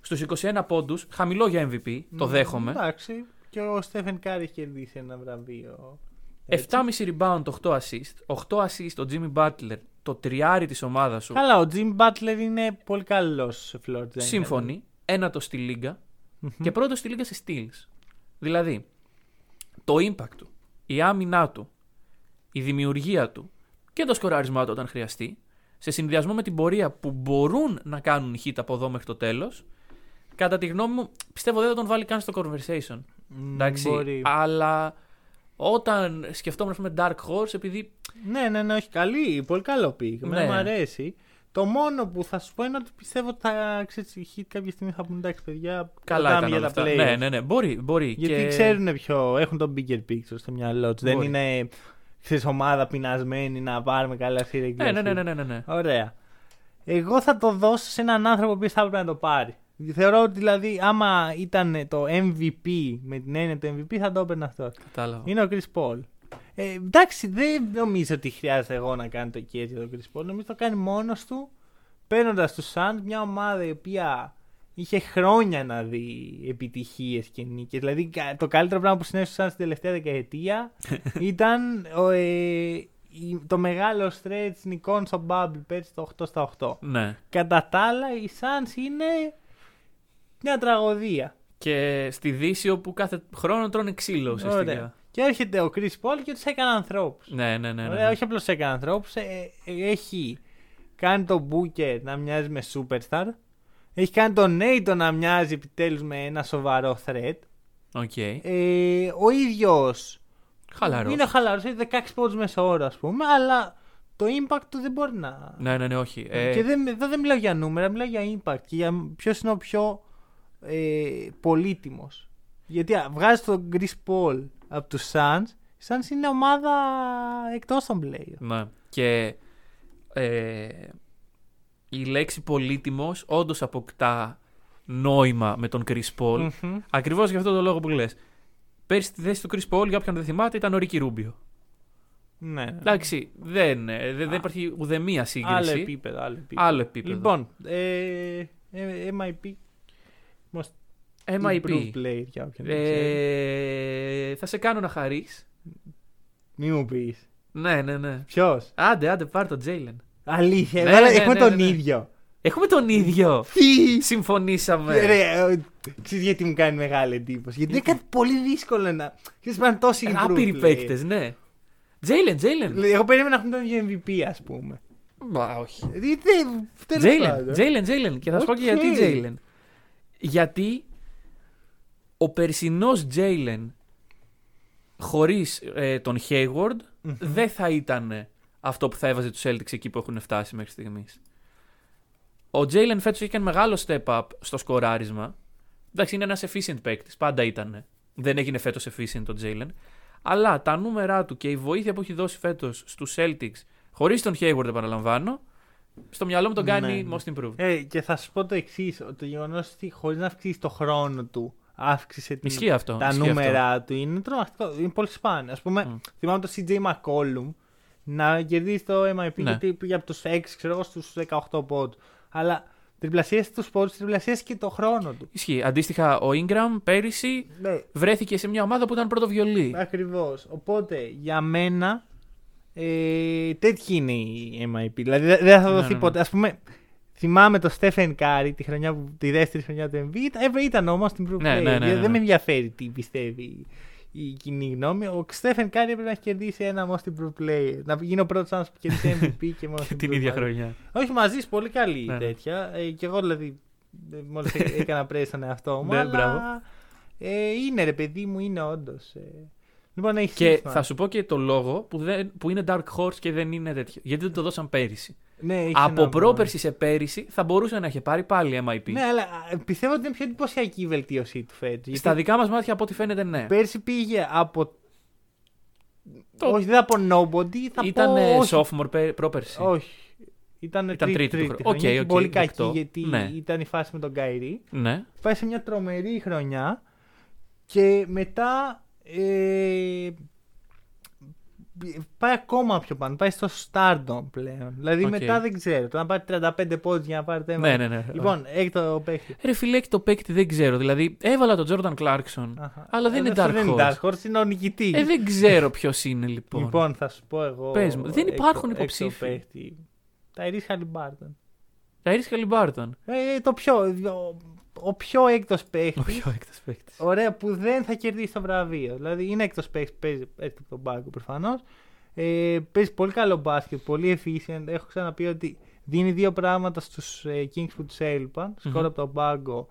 στους 21 πόντους, χαμηλό για MVP, το δέχομαι. Εντάξει. Και ο Στέφεν Κάρη έχει κερδίσει ένα βραβείο. 7,5 rebound, 8 assist. 8 assist ο Jimmy Butler, το τριάρι της ομάδας σου. Καλά, ο Jim Butler είναι πολύ καλός σε floor general. Σύμφωνοι. Ένατο στη λίγα και πρώτο στη λίγκα σε steals. Δηλαδή, το impact του, η άμυνά του, η δημιουργία του και το σκοράρισμά του όταν χρειαστεί, σε συνδυασμό με την πορεία που μπορούν να κάνουν οι Heat από εδώ μέχρι το τέλος, κατά τη γνώμη μου, πιστεύω δεν θα τον βάλει καν στο conversation. Μ, Εντάξει, μπορεί. αλλά όταν σκεφτόμουν, ας πούμε, Dark Horse, επειδή Ναι, ναι, ναι, όχι καλή. Πολύ καλό pick. Ναι. Ναι. Μου αρέσει. Το Το μόνο που θα σου πω είναι ότι πιστεύω ότι θα ξέρεις, οι Heat κάποια στιγμή θα πούνε εντάξει παιδιά. Καλά ρωτάμε ήταν για όλα τα αυτά. playoffs». Ναι, ναι, ναι. Μπορεί, μπορεί. Γιατί και... ξέρουν ποιο, έχουν το bigger picture στο μυαλό τους. Δεν Μπορεί. είναι ξέρεις, ομάδα πεινασμένη να πάρουμε καλά στη regular Ναι, ναι, ναι, season. ναι, ναι, ναι, ναι. Ωραία. Εγώ θα το δώσω σε έναν άνθρωπο που θα έπρεπε να το πάρει. Θεωρώ ότι δηλαδή άμα ήταν το MVP με την έννοια του MVP θα το έπαιρνε αυτό. Κατάλαβα. Είναι ο Chris Paul. Ε, εντάξει, δεν νομίζω ότι χρειάζεται εγώ να κάνω το κέρδη για τον Chris Paul. Νομίζω το κάνει μόνος του παίρνοντας τους Suns μια ομάδα η οποία είχε χρόνια να δει επιτυχίες και νίκες. Δηλαδή κα- το καλύτερο πράγμα που συνέβη στους Suns την τελευταία δεκαετία ήταν ο, ε, η- το μεγάλο stretch νικών στο Bubble πέρσι το 8 στα 8. Ναι. Κατά τα άλλα, οι Suns είναι μια τραγωδία. Και στη Δύση όπου κάθε χρόνο τρώνε ξύλο Ωραία. ουσιαστικά. Και έρχεται ο Chris Paul και τους έκανε ανθρώπους. Ναι, ναι, ναι. ναι, Ωραία, ναι. όχι απλώς έκανε ανθρώπους. έχει κάνει τον Booker να μοιάζει με superstar. Έχει κάνει τον Nate να μοιάζει επιτέλους με ένα σοβαρό threat. Οκ. Ε, ο ίδιος Χαλαρός. είναι χαλαρός, έχει 16 πόντους μέσα ώρα, ας πούμε, αλλά το impact του δεν μπορεί να. Ναι, ναι, ναι, όχι. Ε, Και δεν, εδώ δεν μιλάω για νούμερα, μιλάω για impact και για ποιος είναι ο πιο ε, πολύτιμος. Γιατί βγάζει τον Chris Paul από τους Suns, οι Suns είναι ομάδα εκτός των playoff. Ναι. Και ε, η λέξη πολύτιμος όντως αποκτά νόημα με τον Chris Paul. Μμμ. Ακριβώς για αυτό το λόγο που λες. Πέρσι στη θέση του Chris Paul, για όποιον δεν θυμάται, ήταν ο Ρίκι Ρούμπιο. Ναι. Εντάξει, δεν, ε, δεν, δεν υπάρχει ουδέμια σύγκριση. Άλλο επίπεδο, άλλο επίπεδο. Άλλο επίπεδο. Λοιπόν, ε, ε, MIP. Most MIP. improved player για όποιον δεν ξέρει. Ε, θα σε κάνω να χαρείς. Μη μου πεις. Ναι, ναι, ναι. Ποιος; Άντε, άντε, πάρ' τον Τζέιλεν. Αλήθεια, Ναι, εδώ ναι, έχουμε ναι, τον ναι, ναι. ίδιο. Έχουμε τον ίδιο. Τι! Συμφωνήσαμε. Ρε, ε, ξέρεις γιατί μου κάνει μεγάλη εντύπωση; Γιατί είναι κάτι πολύ δύσκολο να. Ξέρεις, πάνε τόσοι Ε, improved Άπειροι players. παίκτες, ναι. Τζέιλεν, Τζέιλεν. Δηλαδή, Εγώ περίμενα να έχουμε τον MVP, ας πούμε. Μα όχι. Δηλαδή, δεν- τέλος Τζέιλεν, πάντων. Τζέιλεν, Τζέιλεν. Και θα σου πω και Οκ. γιατί Τζέιλεν. Γιατί ο περσινός Τζέιλεν χωρίς ε, τον Hayward δεν θα ήταν αυτό που θα έβαζε τους Celtics εκεί που έχουν φτάσει μέχρι στιγμής. Ο Τζέιλεν φέτος έχει κάνει μεγάλο step up στο σκοράρισμα. Εντάξει, είναι ένας efficient παίκτης. Πάντα ήταν. Δεν έγινε φέτος efficient ο Τζέιλεν. Αλλά τα νούμερά του και η βοήθεια που έχει δώσει φέτος στους Celtics, χωρίς τον Hayward επαναλαμβάνω, στο μυαλό μου τον κάνει Ναι. most improved. Ε, και θα σου πω το εξής: Το γεγονός ότι χωρίς να αυξήσεις το χρόνο του, αύξησε την, Ισχύει αυτό. τα ισχύει νούμερα του είναι τρομακτικό. Είναι πολύ σπάνιο. Α πούμε, Μμ. θυμάμαι το CJ McCollum να κερδίσει το MIP Ναι. γιατί πήγε από τους 6, ξέρω εγώ, στους 18 πόντους. Αλλά τριπλασίασε τους πόντους, τριπλασίασε και το χρόνο του. Ισχύει. Αντίστοιχα, ο Ingram πέρυσι Ναι, βρέθηκε σε μια ομάδα που ήταν πρώτο βιολί. ακριβώς. Οπότε για μένα ε, τέτοιοι είναι οι MIP. Δηλαδή δεν δεν θα Ναι, δοθεί ναι, ναι. ποτέ. Α πούμε, θυμάμαι το Stephen Curry τη, χρονιά που, τη δεύτερη χρονιά του MV. Ήταν, ε, ήταν όμως την Pro Ναι, Player. ναι, ναι, ναι, Δεν ναι. με ενδιαφέρει τι πιστεύει η κοινή γνώμη. Ο Stephen Curry έπρεπε να έχει κερδίσει ένα Most Improved Player. Να γίνει ο πρώτος άνθρωπος που κερδίσει MVP και Most την Improved ίδια Player. χρονιά. Όχι μαζί, σου, πολύ καλή Ναι, ναι. τέτοια. Ε, και εγώ δηλαδή. Μόλις έκανα πρέσει στον εαυτό μου. Ναι, αλλά, μπράβο. ε, είναι ρε παιδί μου, είναι όντως. Ε. Λοιπόν, έχει Και σύστημα. θα σου πω και το λόγο που, δεν, που είναι Dark Horse και δεν είναι τέτοιο. Γιατί δεν το δώσαν πέρυσι. Ναι, έχει Από ένα πρόπερση σε πέρυσι θα μπορούσε να είχε πάρει πάλι MIP. Ναι, αλλά α, πιστεύω ότι είναι πιο εντυπωσιακή η βελτίωσή του φέτος. Στα δικά μας μάτια, από ό,τι φαίνεται, ναι. Πέρσι πήγε από. Το- Όχι, δεν από nobody. Θα Ήταν πω, ε, όχι, sophomore πέ- πρόπερση. όχι. Ήταν, Ήταν τρίτη, τρίτη του τρίτη, χρόνου. χρονιά. Οκ, Ήταν οκ, πολύ κακή δεκτό. γιατί Ναι. ήταν η φάση με τον Kyrie. Ναι. Πάει σε μια τρομερή χρονιά και μετά ε, πάει ακόμα πιο πάνω. Πάει στο Stardom πλέον. Δηλαδή Οκ. μετά δεν ξέρω. Το να πάρει 35 πόντους για να πάρει το Ναι, ναι, ναι. Λοιπόν, έχει το παίχτη. Ρε φίλε, έχει το παίκτη δεν ξέρω. Δηλαδή, έβαλα τον Jordan Clarkson. Αχα. Αλλά δεν Ε, είναι αυτό Dark δεν είναι Horse. Dark Horse, είναι ο νικητής. Ε, δεν ξέρω ποιος είναι λοιπόν. Λοιπόν, θα σου πω εγώ. Πες μου, δεν έκτο- υπάρχουν έκτο υποψήφοι. παίχτη. Ταϊρή Χαλιμπάρτον. Ταΐρης Χαλιμπάρτον. Ε, το πιο. Ο, ο πιο έκτος παίχτης. Ο πιο έκτος παίκτη. Ωραία, που δεν θα κερδίσει το βραβείο. Δηλαδή είναι έκτος παίχτης, παίζει έρχεται από τον πάγκο προφανώς. Ε, παίζει πολύ καλό μπάσκετ, πολύ efficient. Έχω ξαναπεί ότι δίνει δύο πράγματα στους ε, Kings που τους έλειπαν. Σκορ Μμμ. από τον πάγκο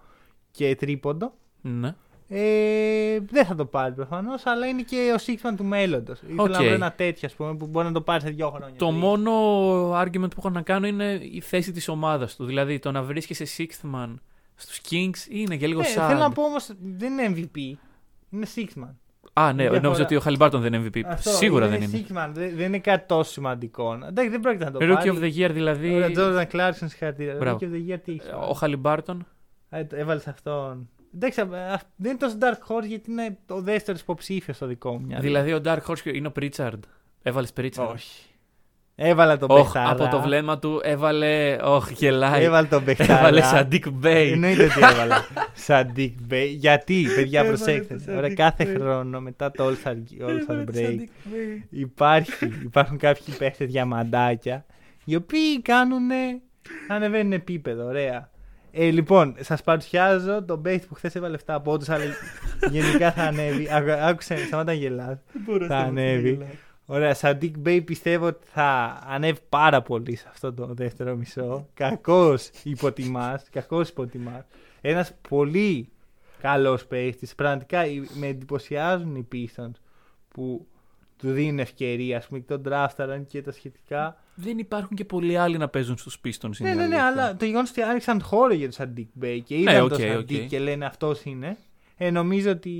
και τρίποντο. Ναι. Ε, δεν θα το πάρει προφανώς, αλλά είναι και ο sixth man του μέλλοντος. Ήθελα Οκ. να βρω ένα τέτοιο ας πούμε, που μπορεί να το πάρει σε δύο χρόνια. Το τρεις. μόνο argument που έχω να κάνω είναι η θέση της ομάδας του. Δηλαδή το να βρίσκεσαι sixth man στους Kings είναι και λίγο Ναι, sad. θέλω να πω όμως δεν είναι MVP. Είναι Sixth man. Α, ναι, διαφορά. νόμιζα ότι ο Χαλιμπάρτον δεν είναι MVP. Αυτό, Σίγουρα δεν είναι. Sixth man, δεν, δεν είναι κάτι τόσο σημαντικό. Εντάξει, δεν πρόκειται να το Rookie πάρει. of the year δηλαδή. Ωραία, Jordan Clarkson συγχαρητήρια. Μπράβο. Rookie of the year τι έχεις Ο βάλει; Χαλιμπάρτον. Έβαλες αυτόν. Εντάξει, α, α, δεν είναι τόσο dark horse γιατί είναι ο δεύτερος υποψήφιος στο δικό μου μυαλό. Δηλαδή ο Dark Horse είναι ο Pritchard. Έβαλες Pritchard. Όχι. Έβαλα τον Όχ, Μπεχτάρα. από το βλέμμα του έβαλε. Όχι, γελάει. Έβαλε τον Μπεχτάρα. Έβαλε σαν Dick Bay. Εννοείται ότι έβαλα. Σαν Dick Bay. Γιατί, παιδιά, Έβαλε προσέξτε. το σαν Ωραία, Dick κάθε Bay. χρόνο μετά το All Star, All Star Έβαλε σαν Break Dick Bay. υπάρχει, υπάρχουν κάποιοι παίχτες διαμαντάκια οι οποίοι κάνουν. ανεβαίνουν επίπεδο. Ωραία. Ε, λοιπόν, σας παρουσιάζω τον παίχτη που χθες έβαλε 7 πόντους, αλλά γενικά θα ανέβει. Άκου- Άκουσε, σταμάτα να γελάς. Θα ανέβει. Ωραία, σαν Dick Bay πιστεύω ότι θα ανέβει πάρα πολύ σε αυτό το δεύτερο μισό. Κακώ υποτιμάς. Κακώ υποτιμάς. Ένας πολύ καλός παίχτης. Πραγματικά ε, με εντυπωσιάζουν οι Pistons που του δίνουν ευκαιρία. Ας πούμε, και τον draft αραν και τα σχετικά. Δεν υπάρχουν και πολλοί άλλοι να παίζουν στους Pistons. είναι Ναι, η ναι, ναι, αλήθεια. αλλά το γεγονός ότι άνοιξαν χώρο για τον Sadiq Bay και είδαν Ναι, τον οκ, Sadiq οκ. και λένε αυτός είναι. Ε, νομίζω ότι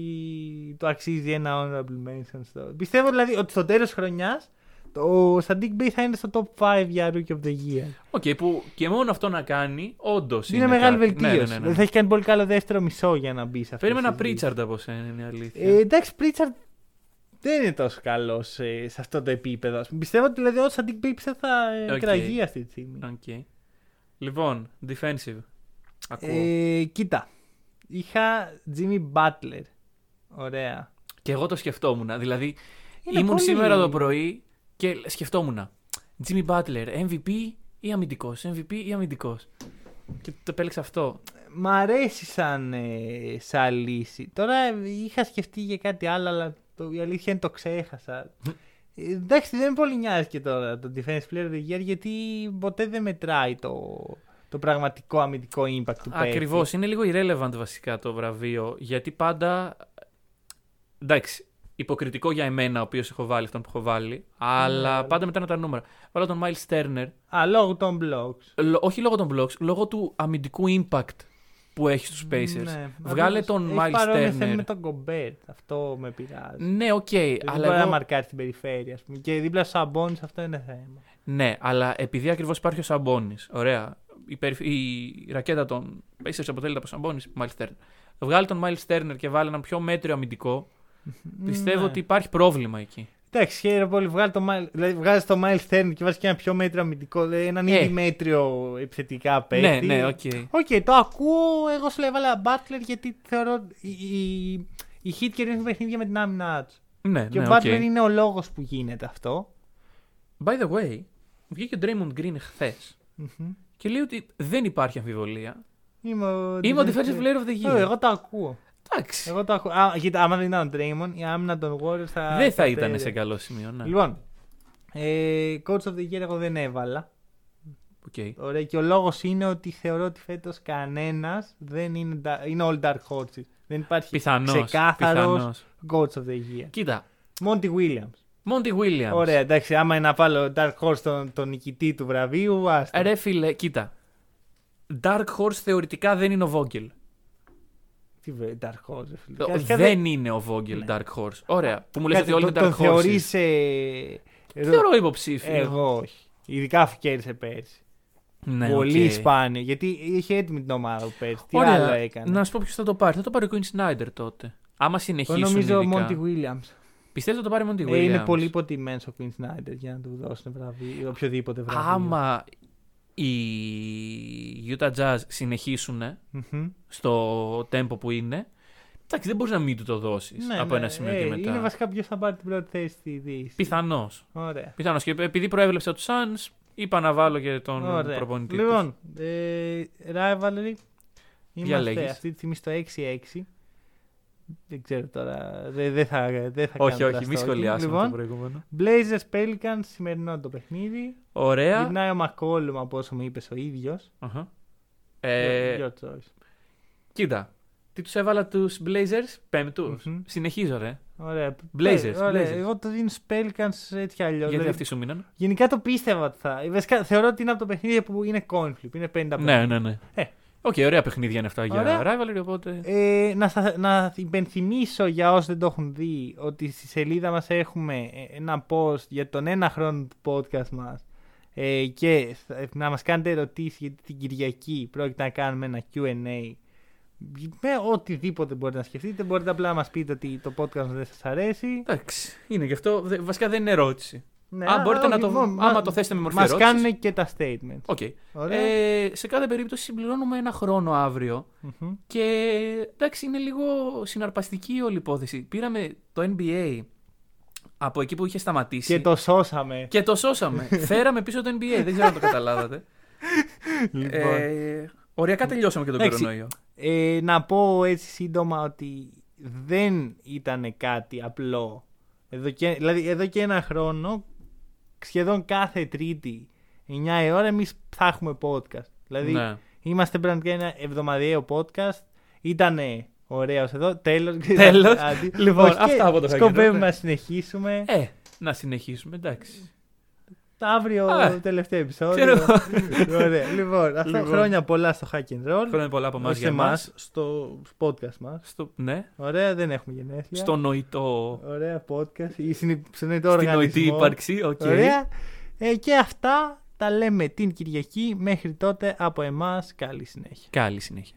το αξίζει ένα honorable mention. Στο... Πιστεύω δηλαδή ότι στο τέλος χρονιάς ο Sadiq Bay θα είναι στο top 5 για Rookie of the Year. Οκ, που και μόνο αυτό να κάνει, όντως Είναι, μεγάλη κάτι. Ναι, βελτίωση. ναι, ναι, ναι. Δηλαδή θα έχει κάνει πολύ καλό δεύτερο μισό για να μπει σε αυτό. Περίμενα Pritchard από σένα, είναι η αλήθεια. Ε, εντάξει, Pritchard δεν είναι τόσο καλός σε, σε αυτό το επίπεδο. ας πούμε. Πιστεύω ότι δηλαδή, ο Sadiq Bay πιστεύω θα ε, Οκ. εκραγεί αυτή τη στιγμή. Οκ. Λοιπόν, defensive. Ακούω. Ε, κοίτα. Είχα Jimmy Butler. Ωραία. Και εγώ το σκεφτόμουν. Δηλαδή, Είναι ήμουν πολύ- σήμερα το πρωί και σκεφτόμουν. Jimmy Butler, MVP ή αμυντικός, MVP ή αμυντικός. Και το επέλεξα αυτό. Μ' αρέσει σαν, ε, σαν λύση. Τώρα ε, είχα σκεφτεί για κάτι άλλο, αλλά το, η αλήθεια είναι το ξέχασα. Ε, εντάξει, δεν πολύ νοιάζει και τώρα το Defense Player of the Year, γιατί ποτέ δεν μετράει το, το πραγματικό αμυντικό impact του παίκτη. Ακριβώς. Είναι λίγο irrelevant βασικά το βραβείο. Γιατί πάντα. Εντάξει, υποκριτικό για εμένα, ο οποίος έχω βάλει αυτόν που έχω βάλει. Αλλά Ναι. πάντα μετράνε τα νούμερα. Βάλω τον Miles Turner. Α, λόγω των blocks. λο- όχι λόγω των blocks, λόγω του αμυντικού impact που έχει στους Pacers. Ναι. Βγάλε Αυτό- τον έχει Miles παρόμοια θέμα Turner. με τον Gobert. Αυτό με πειράζει. Ναι, οκ, δεν αλλά μπορεί να εγώ... μαρκάρει στην περιφέρεια. Ας πούμε. Και δίπλα στους Sabonis αυτό είναι θέμα. Ναι, αλλά επειδή ακριβώς υπάρχει ο Σαμπόνι. Ωραία. Η, περιφ- η ρακέτα των Pacers αποτελείται από Sabonis, Miles Turner. Βγάλει τον Miles Turner και βάλει έναν πιο μέτριο αμυντικό. Πιστεύω Ναι. ότι υπάρχει πρόβλημα εκεί. Εντάξει, χαίρομαι πολύ. Βγάλει το, Miles- δηλαδή, βγάζεις το Miles Turner και βάζεις και ένα πιο μέτριο αμυντικό. Δηλαδή έναν Ε. ήδη μέτριο επιθετικά παίκτη. Ναι, ναι, οκ. Οκ, το ακούω. Εγώ σου λέω έβαλα Butler γιατί θεωρώ η, η, η Heat κερδίζει παιχνίδια με την άμυνά τους. Ναι, Και ναι, ο οκ. Butler είναι ο λόγος που γίνεται αυτό. By the way, βγήκε ο Draymond Green χθες Μμμ. Και λέει ότι δεν υπάρχει αμφιβολία. Είμαι ο, Είμαι ο Defensive Player of the Ε, Year. Εγώ το ακούω. Εντάξει. Εγώ το ακούω. Α, κοίτα, άμα δεν ήταν ο Draymond, η άμυνα των Warriors θα. δεν θα ήταν κατέρρεε. σε καλό σημείο, ναι. Λοιπόν, ε, coach of the year εγώ δεν έβαλα. Οκ. Ωραία, και ο λόγος είναι ότι θεωρώ ότι φέτος κανένας δεν είναι, da- είναι all dark horses. Δεν υπάρχει Πιθανώς, ξεκάθαρος πιθανώς. coach of the year. Κοίτα, Monty Williams. Monty Williams. Ωραία, εντάξει, άμα είναι να βάλω dark horse τον, τον νικητή του βραβείου, άστα. Ρε φίλε, κοίτα. Dark Horse θεωρητικά δεν είναι ο Vogel. Τι βρε, dark horse, ρε φίλε. Το- Αρχικά δεν είναι ο Vogel Ναι. Dark Horse. Ωραία. Που μου λες Κάτσε, ότι όλοι τον- είναι Dark τον Horses. θεωρείς, ε, Θεωρώ υποψήφιο; Εγώ όχι. Ειδικά αφού κέρδισε πέρσι. Ναι, Πολύ οκ. σπάνιο. Γιατί είχε έτοιμη την ομάδα του πέρσι. Τι Ωραία. άλλο έκανε; Να σου πω ποιος θα το πάρει. Θα το πάρει ο Quinn Snyder τότε. Άμα Εγώ συνεχίσουν. νομίζω ο ειδικά. Monty Williams. Πιστεύω θα το πάρει ο Monty Williams. Ε, είναι πολύ υποτιμημένος ο Quinn Snyder για να του δώσουν βραβείο. Οποιοδήποτε βραβείο. Άμα οι Utah Jazz συνεχίσουν Μμμ. στο tempo που είναι, εντάξει, δεν μπορείς να μην του το δώσεις Ναι, από ναι. ένα σημείο Ε, και μετά. Είναι βασικά ποιος θα πάρει την πρώτη θέση στη Δύση. Πιθανώς. Ωραία. Πιθανώς. Και επειδή προέβλεψα τους Suns, είπα να βάλω και τον Ωραία. προπονητή. τους. Λοιπόν, ε, Rivalry. Είμαστε λέγεις; αυτή τη στιγμή στο 6-6. Δεν ξέρω τώρα. Δεν δεν θα, δεν θα όχι, κάνω όχι, μη τραστόκι. σχολιάσουμε Λοιπόν, το προηγούμενο. Blazers Pelicans, σημερινό το παιχνίδι. Ωραία. Γυρνάει ο Μακόλουμ από όσο μου είπες ο ίδιος. Αχα. Ε, Your choice. κοίτα. Τι τους έβαλα τους Blazers, πέμπτους. Μμμ. Συνεχίζω, ρε. Ωραία. Blazers, Ε, ωραία. Blazers. Εγώ το δίνω Pelicans έτσι κι αλλιώς. Γιατί αυτοί σου μείναν. Γενικά το πίστευα ότι θα. Βασικά, θεωρώ ότι είναι από το παιχνίδι που είναι coin flip. Είναι 50 Ναι, ναι, ναι. Ε. Οκ, ωραία παιχνίδια είναι αυτά για Ωραία. rivalry, οπότε. Ε, να, σα- να υπενθυμίσω για όσοι δεν το έχουν δει ότι στη σελίδα μας έχουμε ε, ένα post για τον ένα χρόνο του podcast μας ε, και θα- να μας κάνετε ερωτήσεις γιατί την Κυριακή πρόκειται να κάνουμε ένα Q&A με οτιδήποτε μπορείτε να σκεφτείτε μπορείτε απλά να μας πείτε ότι το podcast μας δεν σας αρέσει Εντάξει, είναι γι' αυτό. δε- Βασικά δεν είναι ερώτηση. Ναι, Α, μπορείτε όχι, να το. μο- Άμα μα- το θέσετε με μορφή μας ερώτησης. κάνουν και τα statements Οκ. Ωραία. Ε, σε κάθε περίπτωση συμπληρώνουμε ένα χρόνο αύριο. Μμμ. Και εντάξει, είναι λίγο συναρπαστική η όλη υπόθεση. Πήραμε το NBA από εκεί που είχε σταματήσει. και το σώσαμε και το σώσαμε. Φέραμε πίσω το NBA. Δεν ξέρω αν το καταλάβατε. λοιπόν. ε, οριακά τελειώσαμε και τον Εντάξει. κορονοϊό. Ε, να πω έτσι σύντομα ότι δεν ήταν κάτι απλό. Εδώ και, δηλαδή εδώ και ένα χρόνο, σχεδόν κάθε Τρίτη, 9 η ώρα, εμείς θα έχουμε podcast. Δηλαδή Ναι. είμαστε πραγματικά ένα εβδομαδιαίο podcast. Ήτανε ωραίος εδώ. Τέλος. Τέλος. Άντι. Λοιπόν, Όχι, και αυτά από το Σκοπεύουμε Χάγκερ, ναι. να συνεχίσουμε. Ε, να συνεχίσουμε, εντάξει. Αύριο Α, τελευταίο επεισόδιο. ξέρω. Ωραία. Λοιπόν, αυτό Λοιπόν. χρόνια πολλά στο Hack and Roll. Χρόνια πολλά από εμάς Όχι για σε εμάς. εμάς, στο podcast μας. Στο, ναι, Ωραία, δεν έχουμε γενέθλια. στο νοητό. Ωραία podcast. Ή στην- στον νοητό Στην νοητή οργανισμό. ύπαρξη. οκ. Ωραία. Ε, και αυτά τα λέμε την Κυριακή. Μέχρι τότε από εμάς καλή συνέχεια. Καλή συνέχεια.